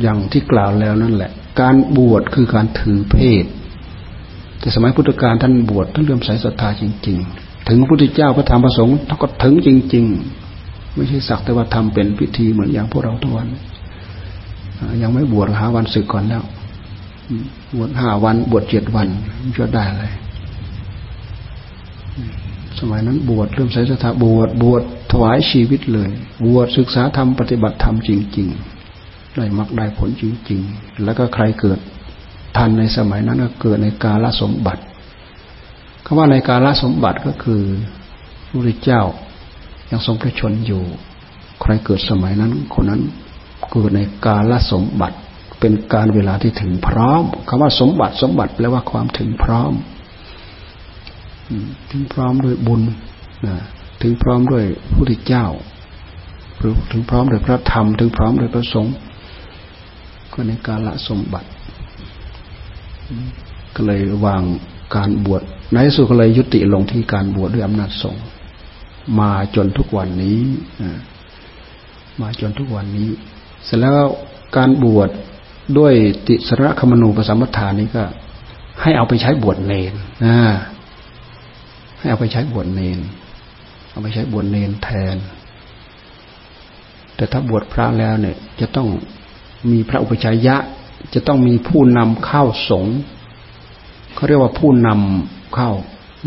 อย่างที่กล่าวแล้วนั่นแหละ การบวชคือการถือเพศ แต่สมัยพุทธกาลท่านบวชท่านเลื่อมใสศรัทธาจริง ๆ ถึงพระพุทธเจ้าพระธรรมพระสงฆ์ท่านก็ถึงจริง ๆ ไม่ใช่สักแต่ว่าทำเป็นพิธีเหมือนอย่างพวกเราทุกวันยังไม่บวชหาวันศึกก่อนแล้ว บวชห้าวัน บวชเจ็ดวันจะได้อะไรสมัยนั้นบวชเริ่มใส่สถาบวชบวชถวายชีวิตเลย บวชศึกษาธรรมปฏิบัติธรรมจริง ๆ ได้มักได้ผลจริง ๆ แล้วก็ใครเกิดทันในสมัยนั้นก็เกิดในกาลสมบัติคำว่าในกาลสมบัติก็คือพระพุทธเจ้ายังทรงพระชนอยู่ ใครเกิดสมัยนั้น คนนั้นเกิดในกาลสมบัติ เป็นการเวลาที่ถึงพร้อมคำว่าสมบัติสมบัติแปลว่าความถึงพร้อม ถึงพร้อมด้วยบุญถึงพร้อมด้วยพระพุทธเจ้าหรือถึงพร้อมด้วยพระธรรม ถึงพร้อมด้วยพระสงฆ์ก็ในการละสมบัติ ก็เลยวางการบวชในสุดก็เลยยุติลงที่การบวชด้วยอำนาจสงฆ์มาจนทุกวันนี้มาจนทุกวันนี้ เสร็จแล้วการบวช ด้วยติสระคมนูปสัมปทานนี้ก็ ให้เอาไปใช้บวชเนนนะให้เอาไปใช้บวชเนน เอาไปใช้บวชเนนแทน แต่ถ้าบวชพระแล้วเนี่ย จะต้องมีพระอุปชัยยะ จะต้องมีผู้นำเข้าสงฆ์เขาเรียกว่าผู้นำเข้า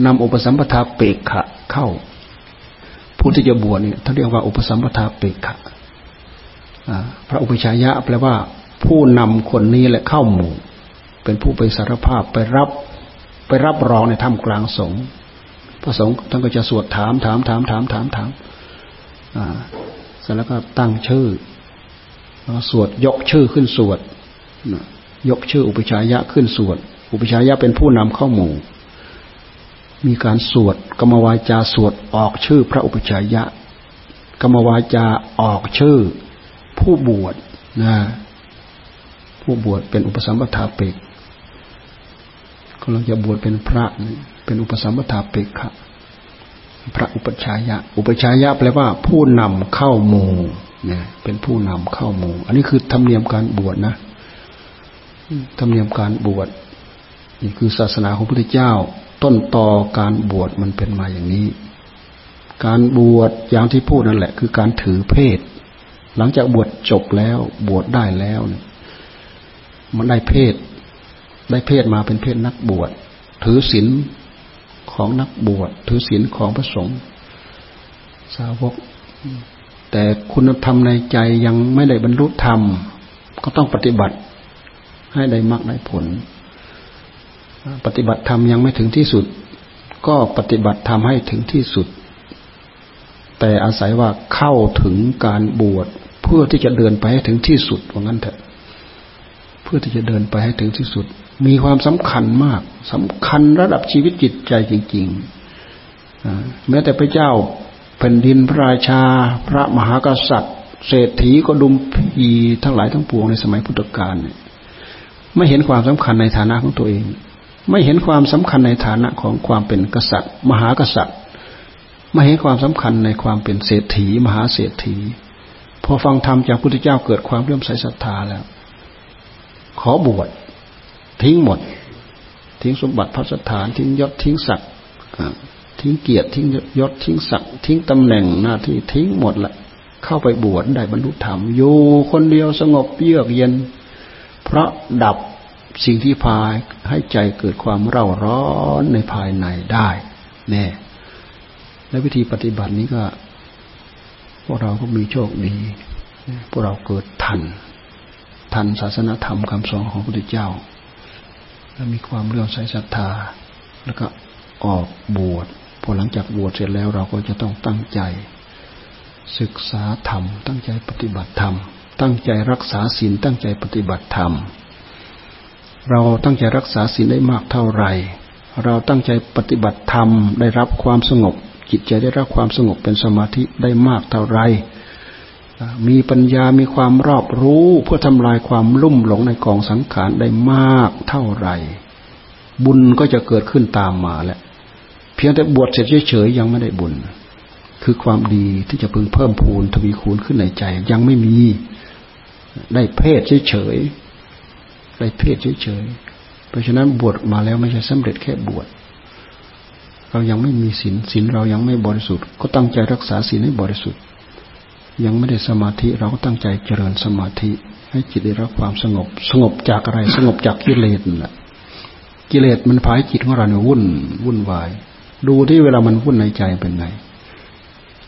นำอุปสัมปทาเปกขะ เข้า ผู้ที่จะบวชเนี่ยเขาเรียกว่าอุปสัมปทาเปกขะพระอุปชัยยะแปลว่า ผู้นำคนนี้แหละเข้าหมู่ เป็นผู้ไปสารภาพไปรับไปรับรองในถ้ำกลางสงฆ์พระสงฆ์ท่านก็จะสวดถามถามถามถามถามถามอ่าเสร็จแล้วก็ตั้งชื่อแล้วสวดยกชื่อขึ้นสวดยกชื่ออุปชัยยะขึ้นสวด อุปชัยยะเป็นผู้นำเข้าหมู่ มีการสวดกรรมวาจาสวดออกชื่อพระอุปชัยยะกรรมวาจาออกชื่อ ผู้บวชนะ ผู้บวชเป็นอุปสัมปทาเปกกำลังจะบวชเป็นพระเป็นอุปสัมปทาเปกครับพระอุปชายะ อุปชายะแปลว่า ผู้นำเข้าหมู่เนี่ยเป็นผู้นำเข้าหมู่ อันนี้คือธรรมเนียมการบวชนะธรรมเนียมการบวชนี่คือศาสนาของพระพุทธเจ้า ต้นต่อการบวชมันเป็นมาอย่างนี้ การบวชอย่างที่พูดนั่นแหละ คือการถือเพศ หลังจากบวชจบแล้วบวชได้แล้วเนี่ย มันได้เพศ ได้เพศมาเป็นเพศนักบวช ถือศีลของนักบวช ถือศีลของพระสงฆ์สาวก แต่คุณธรรมในใจยังไม่ได้บรรลุธรรม ก็ต้องปฏิบัติให้ได้มากได้ผล ปฏิบัติธรรมยังไม่ถึงที่สุด ก็ปฏิบัติธรรมให้ถึงที่สุด แต่อาศัยว่าเข้าถึงการบวชเพื่อที่จะเดินไปให้ถึงที่สุดว่างั้นเถอะ พื่อที่จะเดินไปให้ถึงที่สุด มีความสำคัญมากสำคัญระดับชีวิตจิตใจจริงๆแม้แต่พระเจ้าแผ่นดินพระราชา พระมหากษัตริย์ เศรษฐีก็ดุมพีทั้งหลายทั้งปวงในสมัยพุทธกาลไม่เห็นความสำคัญในฐานะของตัวเอง ไม่เห็นความสำคัญในฐานะของความเป็นกษัตริย์ มหากษัตริย์ ไม่เห็นความสำคัญในความเป็นเศรษฐี มหาเศรษฐี พอฟังธรรมจากพุทธเจ้าเกิดความเลื่อมใสศรัทธาแล้ว ขอบวชทิ้งหมด ทิ้งสมบัติพระสถาน ทิ้งยศทิ้งศักดิ์ทิ้งเกียรติทิ้งยศทิ้งศักดิ์ทิ้งตำแหน่งหน้าที่ทิ้งหมดละเข้าไปบวชได้บรรลุธรรมอยู่คนเดียวสงบเยือกเย็น เพราะดับสิ่งที่พายให้ใจเกิดความเร่าร้อนในภายในได้แน่และวิธีปฏิบัตินี้ก็วกเราก็มีโชคดี พวกเราเกิดทัน ทันศาสนธรรมคำสอนของพระพุทธเจ้า และมีความเลื่อมใสศรัทธา แล้วก็ออกบวชพอหลังจากบวชเสร็จแล้วเราก็จะต้องตั้งใจ ศึกษาธรรม ตั้งใจปฏิบัติธรรม ตั้งใจรักษาศีลตั้งใจปฏิบัติธรรม เราตั้งใจรักษาศีลได้มากเท่าไหร่ เราตั้งใจปฏิบัติธรรมได้รับความสงบ จิตใจได้รับความสงบเป็นสมาธิได้มากเท่าไหร่ มีปัญญามีความรอบรู้เพื่อทำลายความลุ่มหลงในกองสังขารได้มากเท่าไรบุญก็จะเกิดขึ้นตามมาแหละเพียงแต่บวชเสร็จเฉยๆยังไม่ได้บุญ คือความดีที่จะพึงเพิ่มพูนทวีคูณขึ้นในใจ ยังไม่มีได้เพศเฉยๆได้เพศเฉยๆเพราะฉะนั้นบวชมาแล้วไม่ใช่สำเร็จแค่บวชเรายังไม่มีศีลศีลเรายังไม่บริสุทธิ์ ก็ตั้งใจรักษาศีลให้บริสุทธิ์ ยังไม่ได้สมาธิเราก็ตั้งใจเจริญสมาธิ ให้จิตได้รับความสงบ สงบจากอะไร สงบจากกิเลสนั่นแหละกิเลสมันพายจิตของเราเนี่ยวุ่นวุ่นวาย ดูที่เวลามันวุ่นในใจเป็นไง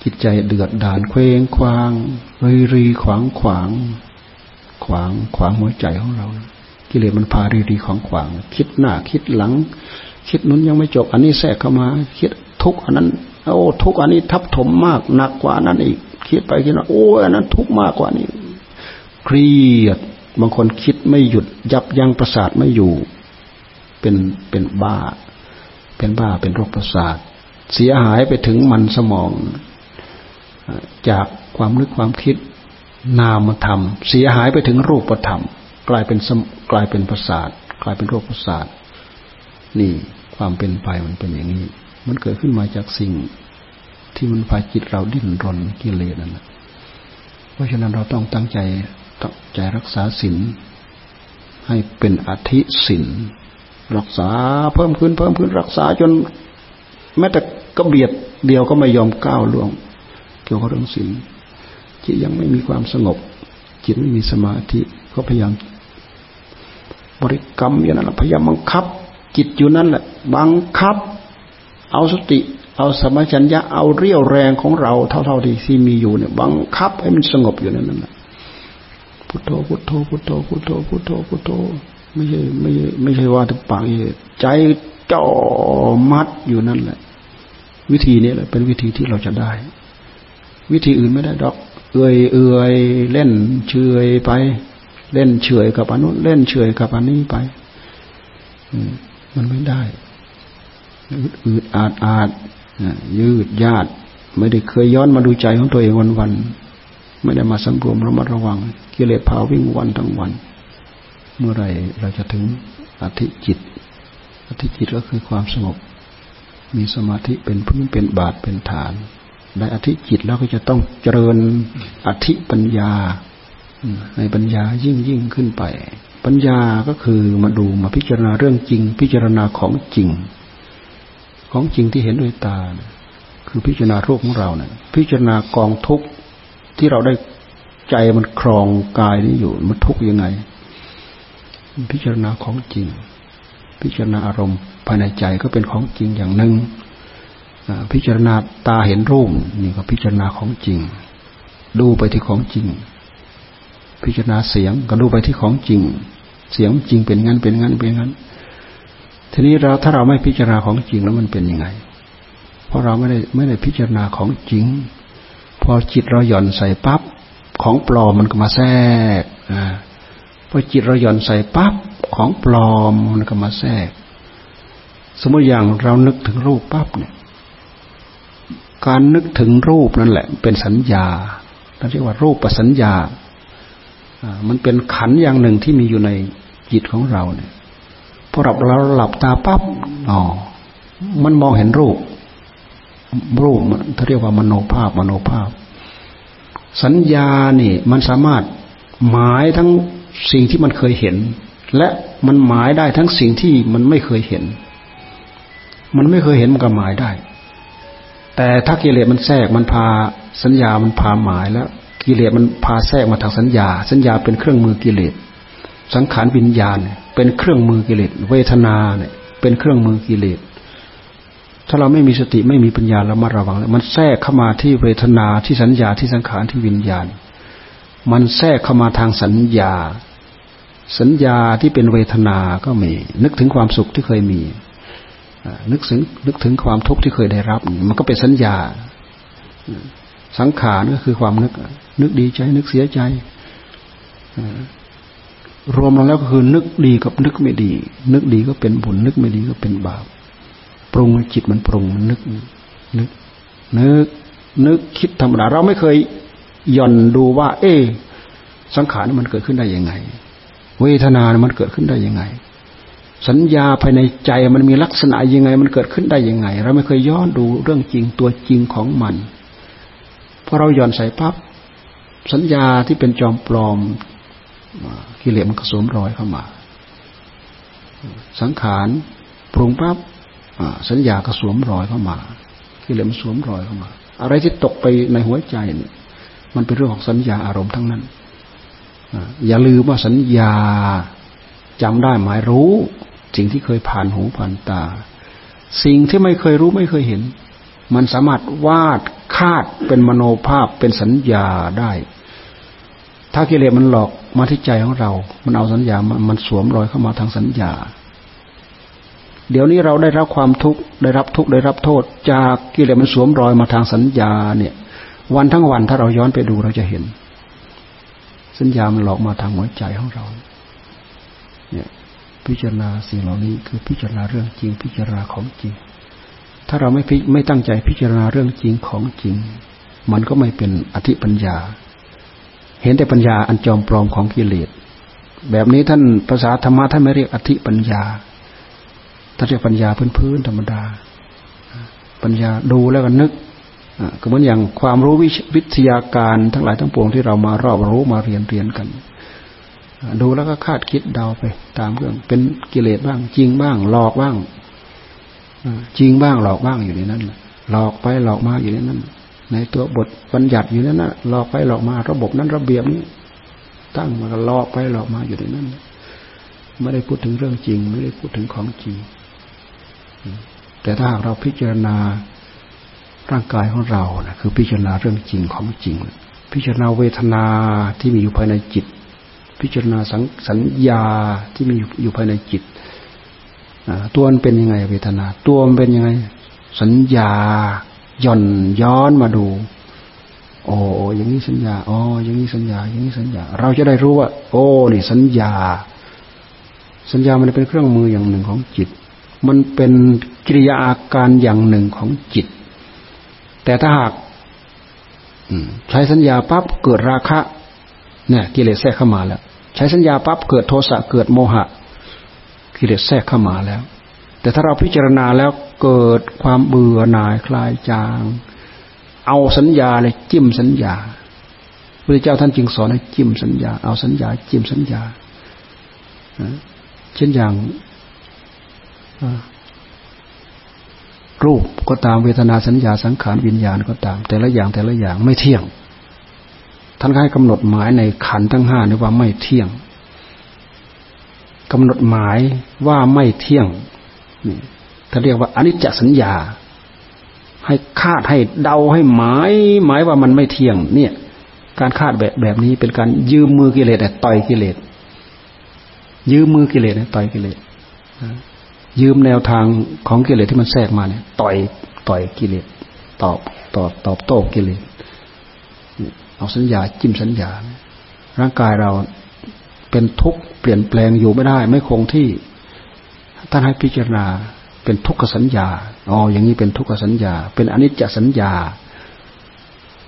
จิตใจเดือดดานเคว้งคว้างรีรีขวางขวาง ขวางขวางหัวใจของเรา กิเลสมันพารีรีของขวาง คิดหน้าคิดหลัง คิดนู้นยังไม่จบ อันนี้แทรกเข้ามา คิดทุกอันนั้น โอ้ทุกอันนี้ทับถมมากหนักกว่านั้นอีก คิดไปคิดมาโอ้อันนั้นทุกมากกว่านี้เครียดบางคนคิดไม่หยุด ยับยั้งประสาทไม่อยู่ เป็นเป็นบ้า เป็นบ้าเป็นโรคประสาท เสียหายไปถึงมันสมอง จากความนึกความคิดนามธรรม เสียหายไปถึงรูปธรรม กลายเป็นกลายเป็นประสาท กลายเป็นโรคประสาท นี่ความเป็นไปมันเป็นอย่างนี้ มันเกิดขึ้นมาจากสิ่ง ที่มันพาจิตเราดิ้นรนกิเลสนั่นแหละเพราะฉะนั้นเราต้องตั้งใจตั้งใจรักษาศีลให้เป็นอธิศีลรักษาเพิ่มขึ้นเพิ่มขึ้นรักษาจน แม้แต่กระเบียดเดียวก็ไม่ยอมก้าวล่วง เกี่ยวกับเรื่องศีลจิตยังไม่มีความสงบ จิตไม่มีสมาธิก็พยายาม บริกรรมอย่างนั้นพยายามบังคับ จิตอยู่นั่นแหละบังคับ เอาสติ เอาสมาชัญญะเอาเรี่ยวแรงของเราเท่าๆที่ที่มีอยู่เนี่ยบังคับให้มันสงบอยู่นั่นแหละพุทโธพุทโธพุทโธพุทโธพุทโธพุทโธไม่ใช่ไม่ไม่ใช่ว่าถึงปากใจจ่อมัดอยู่นั่นแหละ วิธีนี้แหละ เป็นวิธีที่เราจะได้ วิธีอื่นไม่ได้ดอก เอื่อยเอื่อยเล่นเฉยไป เล่นเฉยกับอันนู้นเล่นเฉยกับอันนี้ไปมันไม่ได้ อืดอาดอาดยืดยาดไม่ได้เคยย้อนมาดูใจของตัวเองวันวันไม่ได้มาสำรวมระมัดระวัง กิเลสพาวิ่งวันทั้งวัน เมื่อไรเราจะถึงอธิจิต อธิจิตก็คือความสงบ มีสมาธิเป็นพื้นเป็นบาทเป็นฐานได้อธิจิตแล้วก็จะต้องเจริญอธิปัญญาในปัญญายิ่งยิ่งขึ้นไป ปัญญาก็คือมาดูมาพิจารณาเรื่องจริง พิจารณาของจริง ของจริงที่เห็นด้วยตา คือพิจารณารูปของเราเนะี่ยพิจารณากองทุกข์ที่เราได้ใจมันครองกายนี้อยู่มันทุกข์ยังไง พิจารณาของจริง พิจารณาอารมณ์ภายในใจก็เป็นของจริงอย่างหนึ่งพิจารณาตาเห็นรูปนี่ก็พิจารณาของจริง ดูไปที่ของจริง พิจารณาเสียงก็ดูไปที่ของจริง เสียงจริงเป็นงั้นเป็นงั้นเป็นงั้น ทีนี้เราถ้าเราไม่พิจารณาของจริงแล้วมันเป็นยังไง เพราะเราไม่ได้ไม่ได้พิจารณาของจริง พอจิตเราหย่อนใส่ปั๊บของปลอมมันก็มาแทรกอ่าพอจิตเราหย่อนใส่ปั๊บของปลอมมันก็มาแทรก สมมติอย่างเรานึกถึงรูปปั๊บเนี่ย การนึกถึงรูปนั่นแหละ เป็นสัญญาเราเรียกว่ารูปประสัญญา มันเป็นขันอย่างหนึ่งที่มีอยู่ในจิตของเราเนี่ย พอเราเราหลับตาปั๊บอ๋อมันมองเห็นรูป รูปเขาเรียกว่ามโนภาพมโนภาพ สัญญานี่มันสามารถหมายทั้งสิ่งที่มันเคยเห็น และมันหมายได้ทั้งสิ่งที่มันไม่เคยเห็น มันไม่เคยเห็นมันก็หมายได้ แต่ถ้ากิเลสมันแทรกมันพาสัญญามันพาหมายแล้ว กิเลสมันพาแทรกมาทางสัญญา สัญญาเป็นเครื่องมือกิเลส สังขารวิญญาณ เป็นเครื่องมือกิเลสเวทนาเนี่ยเป็นเครื่องมือกิเลสถ้าเราไม่มีสติไม่มีปัญญาเรามาระวังมันแทรกเข้ามาที่เวทนาที่สัญญาที่สังขารที่วิญญาณ มันแทรกเข้ามาทางสัญญา สัญญาที่เป็นเวทนาก็มี นึกถึงความสุขที่เคยมีนึกถึงนึกถึงความทุกข์ที่เคยได้รับ มันก็เป็นสัญญา สังขารก็คือความนึก นึกดีใจ นึกเสียใจ รวมลงแล้วก็คือนึกดีกับนึกไม่ดี นึกดีก็เป็นบุญ นึกไม่ดีก็เป็นบาป ปรุงจิตมันปรุงมันนึก นึก นึก นึกคิดธรรมดาเราไม่เคยย่อนดูว่า เอ๊สังขารมันเกิดขึ้นได้ยังไง เวทนามันเกิดขึ้นได้ยังไง สัญญาภายในใจมันมีลักษณะยังไง มันเกิดขึ้นได้ยังไง เราไม่เคยย้อนดูเรื่องจริงตัวจริงของมันพอเราย่อนใส่ปั๊บสัญญาที่เป็นจอมปลอม กิเลสมันก็สวมรอยเข้ามา สังขารปรุงปั๊บสัญญาก็สวมรอยเข้ามา กิเลสมันสวมรอยเข้ามา อะไรที่ตกไปในหัวใจเนี่ยมันเป็นเรื่องของสัญญาอารมณ์ทั้งนั้นอย่าลืมว่าสัญญาจำได้หมายรู้ สิ่งที่เคยผ่านหูผ่านตา สิ่งที่ไม่เคยรู้ไม่เคยเห็น มันสามารถวาดคาดเป็นมโนภาพเป็นสัญญาได้ ถ้ากิเลสมันหลอกมาที่ใจของเรา มันเอาสัญญา มันสวมรอยเข้ามาทางสัญญา เดี๋ยวนี้เราได้รับความทุกข์ได้รับทุกข์ได้รับโทษ จากกิเลสมันสวมรอยมาทางสัญญา เนี่ย วันทั้งวันถ้าเราย้อนไปดูเราจะเห็น สัญญามันหลอกมาทางหัวใจของเรา เนี่ย พิจารณาสิ่งเหล่านี้คือพิจารณาเรื่องจริง พิจารณาของจริง ถ้าเราไม่ไม่ตั้งใจพิจารณาเรื่องจริงของจริง มันก็ไม่เป็นอธิปัญญา เห็นแต่ปัญญาอันจอมปลอมของกิเลสแบบนี้ท่านภาษาธรรมะท่านไม่เรียกอธิปัญญาท่านเรียกปัญญาพื้นๆธรรมดา ปัญญาดูแล้วก็นึกก็เหมือนอย่างความรู้วิทยาการทั้งหลายทั้งปวงที่เรามารอบรู้มาเรียนเรียนกัน ดูแล้วก็คาดคิดเดาไป ตามเรื่อง เป็นกิเลสบ้าง จริงบ้าง หลอกบ้างจริงบ้างหลอกบ้างอยู่ในนั้นหลอกไปหลอกมาอยู่ในนั้น ในตัวบทบัญญัติอยู่นั้นนะหลอกไปหลอกมา ระบบนั้นระเบียบนี้ตั้งมาก็หลอกไปหลอกมาอยู่ในนั้นไม่ได้พูดถึงเรื่องจริง ไม่ได้พูดถึงของจริง แต่ถ้าหากเราพิจารณาร่างกายของเรานะคือพิจารณาเรื่องจริงของจริง พิจารณาเวทนาที่มีอยู่ภายในจิต พิจารณาสัสัญญาที่มีอยู่ภายในจิตตัวมันเป็นยังไง เวทนา ตัวมันเป็นยังไง สัญญา ย่อนย้อนมาดูโอ้อย่างนี้สัญญาอ๋ออย่างนี้สัญญา อย่างนี้สัญญา เราจะได้รู้ว่า โอ้นี่สัญญา สัญญามันเป็นเครื่องมืออย่างหนึ่งของจิต มันเป็นกิริยาอาการอย่างหนึ่งของจิต แต่ถ้าหากใช้สัญญาปั๊บเกิดราคะ เนี่ยกิเลสแทรกเข้ามาแล้ว ใช้สัญญาปั๊บเกิดโทสะเกิดโมหะ กิเลสแทรกเข้ามาแล้ว แต่ถ้าเราพิจารณาแล้วเกิดความเบื่อหน่ายคลายจาง เอาสัญญาเลยจิ้มสัญญาพระเจ้าท่านจึงสอนให้จิ้มสัญญา เอาสัญญา จิ้มสัญญาเช่นอย่างรูปก็ตามเวทนาสัญญาสังขารวิญญาณก็ตาม แต่ละอย่างแต่ละอย่างไม่เที่ยง ท่านให้กำหนดหมายในขันทั้งห้านี่ว่าไม่เที่ยงกำหนดหมายว่าไม่เที่ยง นี่ท่านเรียกว่าอนิจจสัญญา ให้คาดให้เดาให้หมายหมายว่ามันไม่เที่ยง เนี่ย การคาดแบบแบบนี้เป็นการยืมมือกิเลสต่อยกิเลสยืมมือกิเลสต่อยกิเลสยืมแนวทางของกิเลสที่มันแทรกมาเนี่ยต่อยต่อยกิเลสตอบตอบตอบโต้กิเลสเอาสัญญาจิ้มสัญญา ร่างกายเราเป็นทุกข์เปลี่ยนแปลงอยู่ไม่ได้ ไม่คงที่ ท่านให้พิจารณาเป็นทุกขสัญญา อ๋อ อย่างนี้เป็นทุกขสัญญา เป็นอนิจจสัญญา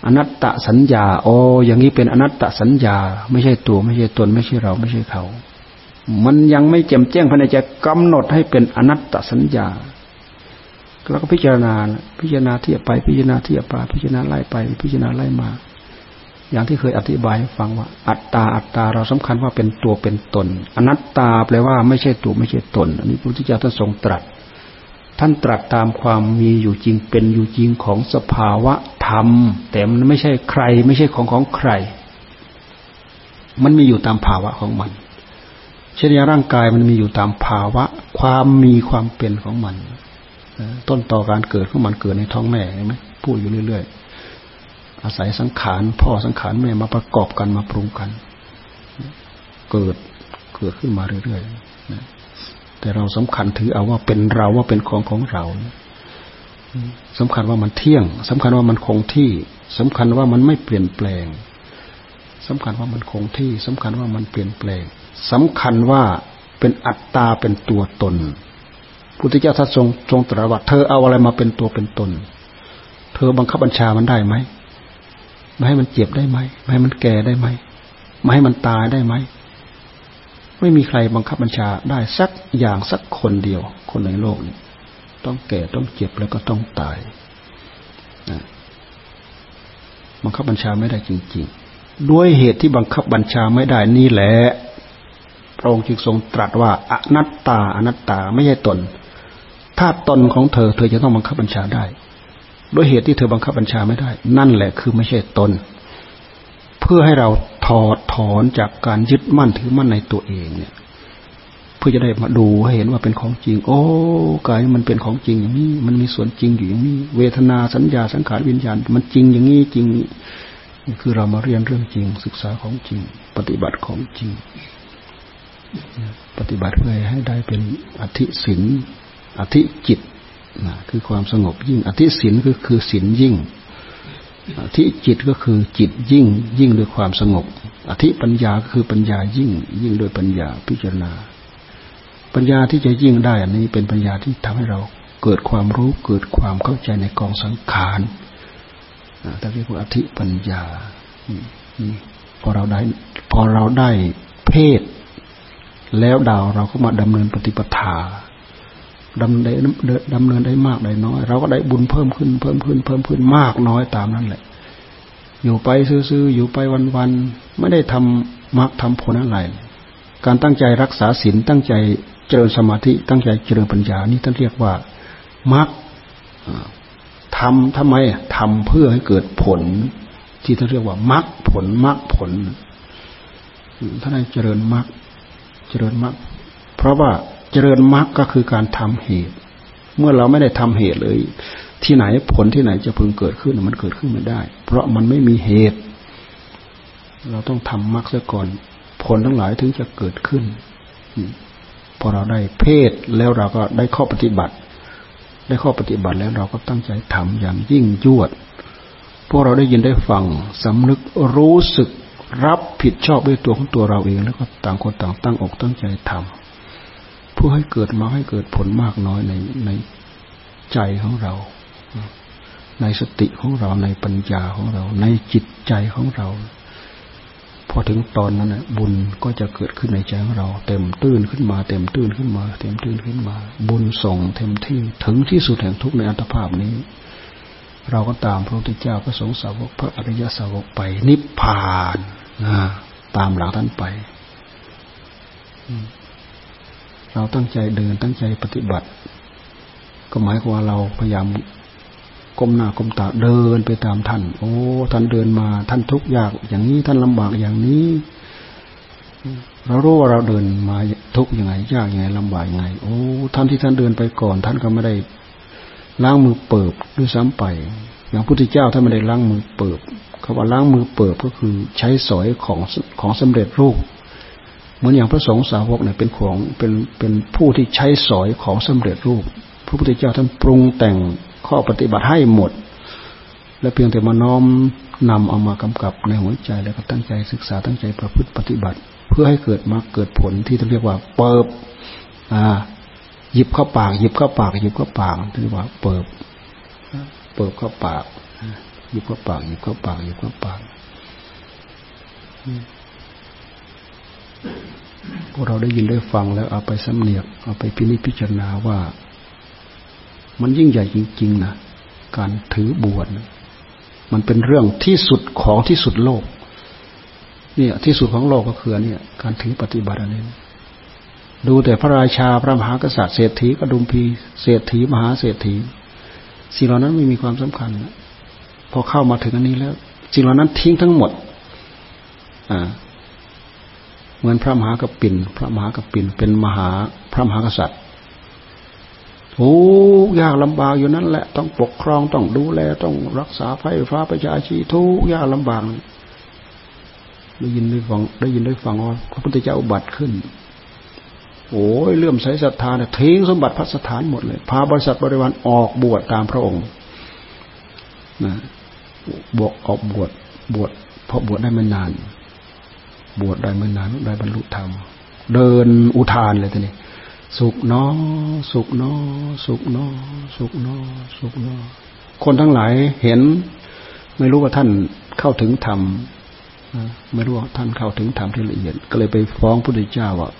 อนัตตสัญญา อ๋อ อย่างนี้เป็นอนัตตสัญญา ไม่ใช่ตัว ไม่ใช่ตน ไม่ใช่เรา ไม่ใช่เขา มันยังไม่แจ่มแจ้งภายในใจกำหนดให้เป็นอนัตตสัญญา แล้วก็พิจารณา พิจารณาเทียบไป พิจารณาเทียบไป พิจารณาไล่ไป พิจารณาไล่มา อย่างที่เคยอธิบายให้ฟังว่า อัตตาอัตตาเราสำคัญว่าเป็นตัวเป็นตน อนัตตาแปลว่าไม่ใช่ตัวไม่ใช่ตน อันนี้พระพุทธเจ้าท่านทรงตรัส ท่านตรัสตามความมีอยู่จริงเป็นอยู่จริงของสภาวะธรรม แต่มันไม่ใช่ใคร ไม่ใช่ของของใคร มันมีอยู่ตามภาวะของมัน เช่นอย่างร่างกายมันมีอยู่ตามภาวะ ความมีความเป็นของมันต้นต่อการเกิดของมันเกิดในท้องแม่ใช่ไหมพูดอยู่เรื่อยๆ อาศัยสังขารพ่อสังขารแม่มาประกอบกันมาปรุงกัน เกิดเกิดขึ้นมาเรื่อยๆแต่เราสำคัญถือเอาว่าเป็นเราว่าเป็นของของเราสำคัญว่ามันเที่ยงสำคัญว่ามันคงที่สำคัญว่ามันไม่เปลี่ยนแปลงสำคัญว่ามันคงที่สำคัญว่ามันเปลี่ยนแปลงสำคัญว่าเป็นอัตตาเป็นตัวตนพพุทธเจ้าท่านทรงทรงตรัสว่าเธอเอาอะไรมาเป็นตัวเป็นตน เธอบังคับบัญชามันได้ไหม ไม่ให้มันเจ็บได้ไหมไม่ให้มันแก่ได้ไหมไม่ให้มันตายได้ไหมไม่มีใครบังคับบัญชาได้สักอย่างสักคนเดียว คนในโลกนี้ต้องแก่ต้องเจ็บแล้วก็ต้องตายบังคับบัญชาไม่ได้จริง ๆ ด้วยเหตุที่บังคับบัญชาไม่ได้นี่แหละพระองค์จึงทรงตรัสว่าอนัตตาอนัตตาไม่ใช่ตน ถ้าตนของเธอ เธอจะต้องบังคับบัญชาได้ ด้วยเหตุที่เธอบังคับบัญชาไม่ได้ นั่นแหละคือไม่ใช่ตน เพื่อให้เราถอดถอนจากการยึดมั่นถือมั่นในตัวเองเนี่ย เพื่อจะได้มาดูให้เห็นว่าเป็นของจริง โอ้กายมันเป็นของจริงอย่างนี้ มันมีส่วนจริงอยู่อย่างนี้ เวทนาสัญญาสังขารวิญญาณ มันจริงอย่างนี้จริงนี่คือเรามาเรียนเรื่องจริง ศึกษาของจริง ปฏิบัติของจริง ปฏิบัติเพื่อให้ได้เป็นอธิศินอธิจิต คือความสงบยิ่ง อธิศินก็คือศินยิ่ง อธิจิตก็คือจิตยิ่ง ยิ่งด้วยความสงบ อธิปัญญาคือปัญญายิ่ง ยิ่งโดยปัญญาพิจารณา ปัญญาที่จะยิ่งได้อันนี้เป็นปัญญาที่ทำให้เราเกิดความรู้เกิดความเข้าใจในกองสังขารแต่เรียกว่าอธิปัญญาพอเราได้ พอเราได้เพศ แล้วดาวเราก็มาดำเนินปฏิปทา ดำเนินดำเนินได้มากได้น้อย เราก็ได้บุญเพิ่มขึ้น เพิ่มขึ้น เพิ่มขึ้นมากน้อยตามนั้นแหละ อยู่ไปซื่อๆอยู่ไปวันๆไม่ได้ทำมรรคทำผลอะไร การตั้งใจรักษาศีลตั้งใจเจริญสมาธิ ตั้งใจเจริญปัญญานี่ท่านเรียกว่ามรรคทำทำไมทำเพื่อให้เกิดผล ที่ท่านเรียกว่ามรรคผลมรรคผลท่านให้เจริญมรรคเจริญมรรคเพราะว่า เจริญมรรคก็คือการทำเหตุ เมื่อเราไม่ได้ทำเหตุเลย ที่ไหนผลที่ไหนจะพึงเกิดขึ้นมันเกิดขึ้นไม่ได้ เพราะมันไม่มีเหตุ เราต้องทำมรรคซะก่อน ผลทั้งหลายถึงจะเกิดขึ้นพอเราได้เพศแล้วเราก็ได้ข้อปฏิบัติ ได้ข้อปฏิบัติแล้วเราก็ตั้งใจทำอย่างยิ่งยวด พวกเราได้ยินได้ฟังสำนึกรู้สึกรับผิดชอบด้วยตัวของตัวเราเอง แล้วก็ต่างคนต่างตั้งอกตั้งใจทำ พื่อให้เกิดมาให้เกิดผลมากน้อยในในใจของเรา ในสติของเราในปัญญาของเรา ในจิตใจของเรา พอถึงตอนนั้นนะบุญก็จะเกิดขึ้นในใจของเรา เต็มตื้นขึ้นมา เต็มตื้นขึ้นมา เต็มตื้นขึ้นมา บุญส่งเต็มที่ถึงที่สุดแห่งทุกในอัตภาพนี้ เราก็ตามพระพุทธเจ้าพระสงฆ์สาวกพระอริยสาวกไป นิพพานตามหลังท่านไป เราตั้งใจเดินตั้งใจปฏิบัติ ก็หมายความว่าเราพยายามก้มหน้าก้มตาเดินไปตามท่าน โอ้ ท่านเดินมาท่านทุกข์ยาก อย่างนี้ท่านลำบากอย่างนี้เรารู้ว่าเราเดินมาทุกข์ยังไง ยากยังไงลำบากยังไง โอ้ท่านที่ท่านเดินไปก่อน ท่านก็ไม่ได้ล้างมือเปิบด้วยซ้ำไป อย่างพุทธเจ้าท่านไม่ได้ล้างมือเปิบคำว่าล้างมือเปิบก็คือใช้สอยของของสำเร็จรูป มือนอย่างพระสงฆ์สาวกเนี่ยเป็นของเป็นเป็นผู้ที่ใช้สอยของสำเร็จรูป พระพุทธเจ้าท่านปรุงแต่งข้อปฏิบัติให้หมด และเพียงแต่มาน้อมนำเอามากำกับในหัวใจแล้วก็ตั้งใจศึกษาตั้งใจประพฤติปฏิบัติ เพื่อให้เกิดมาเกิดผลที่เรียกว่าเปิบอ่าหยิบเข้าปาก หยิบเข้าปาก หยิบเข้าปากเรียกว่าเปิบเปิบเข้าปากหยิบเข้าปากหยิบเข้าปากหยิบเข้าปาก พวกเราได้ยินได้ฟังแล้วเอาไปสำเนียกเอาไปพินิจพิจารณาว่า มันยิ่งใหญ่จริงๆนะการถือบวชมันเป็นเรื่องที่สุดของที่สุดโลก เนี่ย ที่สุดของโลกก็คือเนี่ย การถือปฏิบัติอันนี้ดูแต่พระราชาพระมหากษัตริย์เศรษฐีกระดุมพีเศรษฐีมหาเศรษฐีสิ่งเหล่านั้นไม่มีความสำคัญพอเข้ามาถึงอันนี้แล้วสิ่งเหล่านั้นทิ้งทั้งหมด อ่า เหมือนพระมหากปินพระมหากปินเป็นมหาพระมหากษัตริย์โอ้ยากลำบากอยู่นั่นแหละ ต้องปกครองต้องดูแลต้องรักษาไฟฟ้าประชาชีทุกยากลำบากได้ยินได้ฟังได้ยินได้ฟังว่าพระพุทธเจ้าอุบัติขึ้น โอ้ยเลื่อมใสศรัทธาเนี่ยทิ้งสมบัติพระสถานหมดเลย พาบริษัทบริวารออกบวชตามพระองค์นะบวกออกบวชบวชเพราะบวชได้ไม่นาน บวชได้ไม่นานได้บรรลุธรรม เดินอุทานเลยทีนี้สุขนอสุขนอสุขนอสุขนอสุขนอคนทั้งหลายเห็น ไม่รู้ว่าท่านเข้าถึงธรรมไม่รู้ว่าท่านเข้าถึงธรรมที่ละเอียด ก็เลยไปฟ้องพระพุทธเจ้าว่า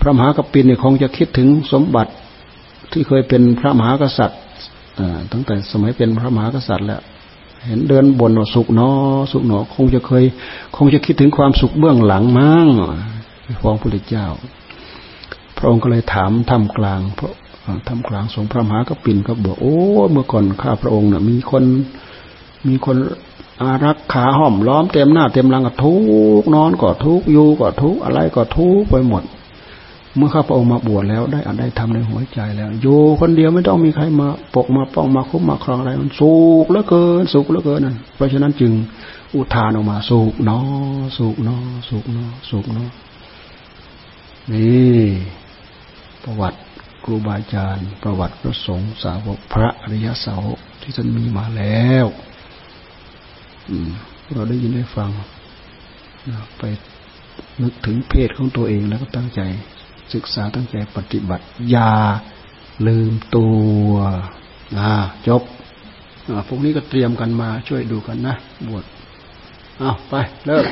พระมหากปินเนี่ยคงจะคิดถึงสมบัติที่เคยเป็นพระมหากษัตริย์ตั้งแต่สมัยเป็นพระมหากษัตริย์แล้ว เห็นเดินบนว่าสุขเนอสุขเนอคงจะเคย คงจะคิดถึงความสุขเบื้องหลังมั้งฟ้องพระพุทธเจ้า พระองค์ก็เลยถามทำกลางพระทำกลางสงพระมหากปินก็บอกโอ้ เมื่อก่อนข้าพระองค์เนี่ยมีคนมีคนอารักขาห้อมล้อมเต็มหน้าเต็มหลังก็ทุกนอนก็ทุกอยู่ก็ทุกอะไรก็ทุกไปหมด เมื่อข้าพระองค์มาบวชแล้วได้อันได้ทำในหัวใจแล้ว อยู่คนเดียวไม่ต้องมีใครมาปกมาป้องมาคุ้มมาครองอะไรมันสุขเหลือเกินสุขเหลือเกินนั่นเพราะฉะนั้นจึงอุทานออกมาสุขเนอสุขเนอสุขเนอสุขเนอนี่ประวัติครูบาอาจารย์ ประวัติพระสงฆ์สาวกพระอริยสาวกที่ท่านมีมาแล้วเราได้ยินได้ฟังไปนึกถึงเพศของตัวเองแล้วก็ตั้งใจ ศึกษาตั้งใจปฏิบัติอย่าลืมตัวอ่าจบพวกนี้ก็เตรียมกันมาช่วยดูกันนะ บวชเอาไปเลิก